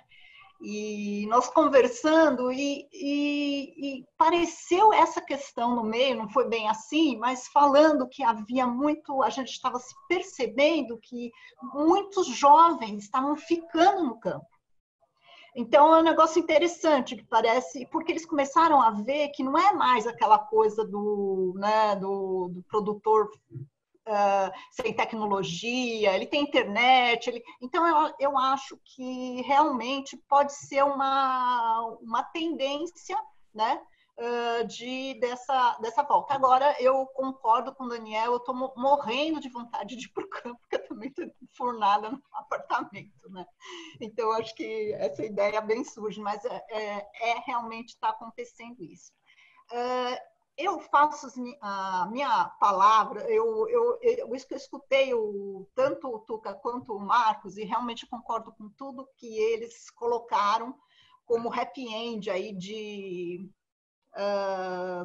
E nós conversando e, e, e, pareceu essa questão no meio, não foi bem assim, mas falando que havia muito, a gente estava se percebendo que muitos jovens estavam ficando no campo. Então é um negócio interessante que parece, porque eles começaram a ver que não é mais aquela coisa do, né, do, do produtor uh, sem tecnologia, ele tem internet, ele... então eu, eu acho que realmente pode ser uma, uma tendência, né? De dessa, dessa volta. Agora, eu concordo com o Daniel, eu estou morrendo de vontade de ir para o campo, porque eu também estou fornada no apartamento. né? Então, acho que essa ideia bem surge, mas é, é, é realmente está acontecendo isso. Uh, eu faço a minha palavra, eu, eu, eu, eu escutei o, tanto o Tuca quanto o Marcos e realmente concordo com tudo que eles colocaram como happy end aí de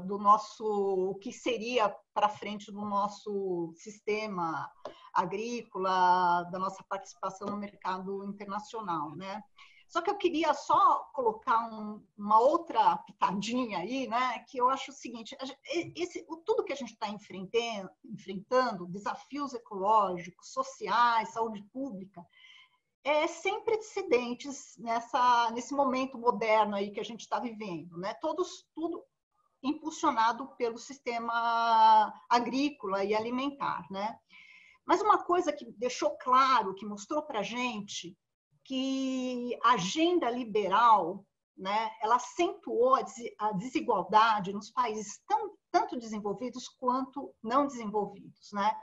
do nosso o que seria para frente do nosso sistema agrícola, da nossa participação no mercado internacional, né? Só que eu queria só colocar um, uma outra pitadinha aí, né? Que eu acho o seguinte: esse, tudo que a gente está enfrentando, enfrentando, desafios ecológicos, sociais, saúde pública, é sem precedentes nessa, nesse momento moderno aí que a gente está vivendo, né? Todos, tudo impulsionado pelo sistema agrícola e alimentar, né? Mas uma coisa que deixou claro, que mostrou para gente que a agenda liberal, né, ela acentuou a desigualdade nos países tão, tanto desenvolvidos quanto não desenvolvidos, né?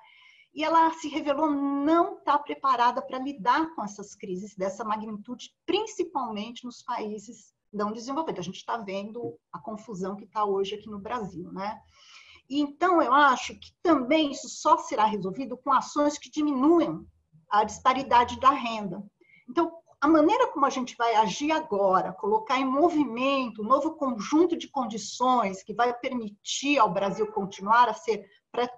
E ela se revelou não estar tá preparada para lidar com essas crises dessa magnitude, principalmente nos países não desenvolvidos. A gente está vendo a confusão que está hoje aqui no Brasil, né? E então eu acho que também isso só será resolvido com ações que diminuem a disparidade da renda. Então, a maneira como a gente vai agir agora, colocar em movimento um novo conjunto de condições que vai permitir ao Brasil continuar a ser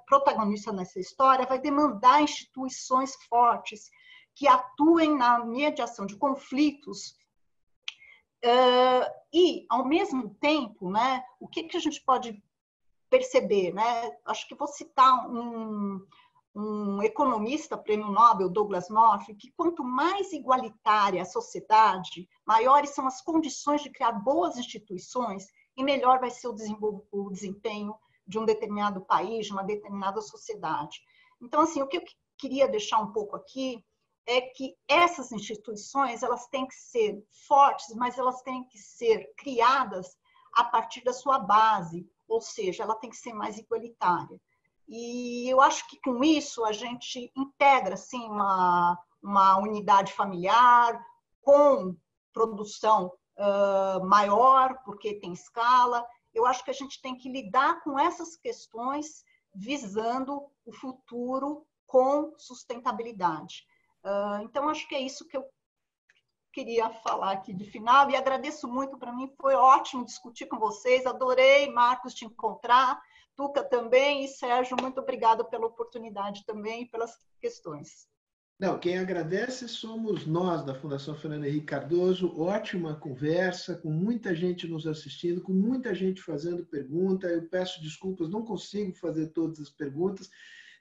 protagonista nessa história, vai demandar instituições fortes que atuem na mediação de conflitos Uh, e, ao mesmo tempo, né, o que, que a gente pode perceber? Né? Acho que vou citar um, um economista prêmio Nobel, Douglas North, que quanto mais igualitária a sociedade, maiores são as condições de criar boas instituições e melhor vai ser o, desempenho de um determinado país, de uma determinada sociedade. Então, assim, o que eu queria deixar um pouco aqui é que essas instituições elas têm que ser fortes, mas elas têm que ser criadas a partir da sua base, ou seja, ela tem que ser mais igualitária. E eu acho que com isso a gente integra assim, uma, uma unidade familiar com produção uh, maior, porque tem escala. Eu acho que a gente tem que lidar com essas questões visando o futuro com sustentabilidade. Uh, então, acho que é isso que eu queria falar aqui de final e agradeço muito. Para mim foi ótimo discutir com vocês, adorei, Marcos, te encontrar. Tuca também e Sérgio, muito obrigada pela oportunidade também e pelas questões. Não, quem agradece somos nós da Fundação Fernando Henrique Cardoso. Ótima conversa, com muita gente nos assistindo, com muita gente fazendo pergunta. Eu peço desculpas, não consigo fazer todas as perguntas.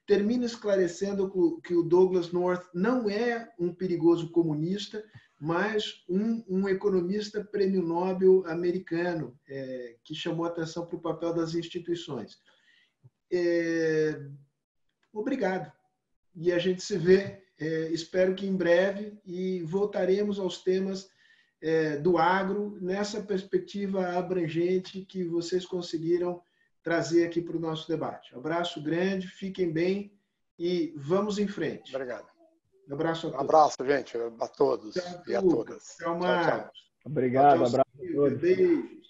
Termino esclarecendo que o Douglas North não é um perigoso comunista, mas um, um economista prêmio Nobel americano é, que chamou atenção para o papel das instituições. É, obrigado. E a gente se vê, é, espero que em breve, e voltaremos aos temas é, do agro nessa perspectiva abrangente que vocês conseguiram trazer aqui para o nosso debate. Abraço grande, fiquem bem e vamos em frente. Obrigado. Um abraço a todos. Um abraço, gente, a todos tchau, e a todas. Tchau, Marcos. Obrigado, tchau, abraço a todos. Beijo.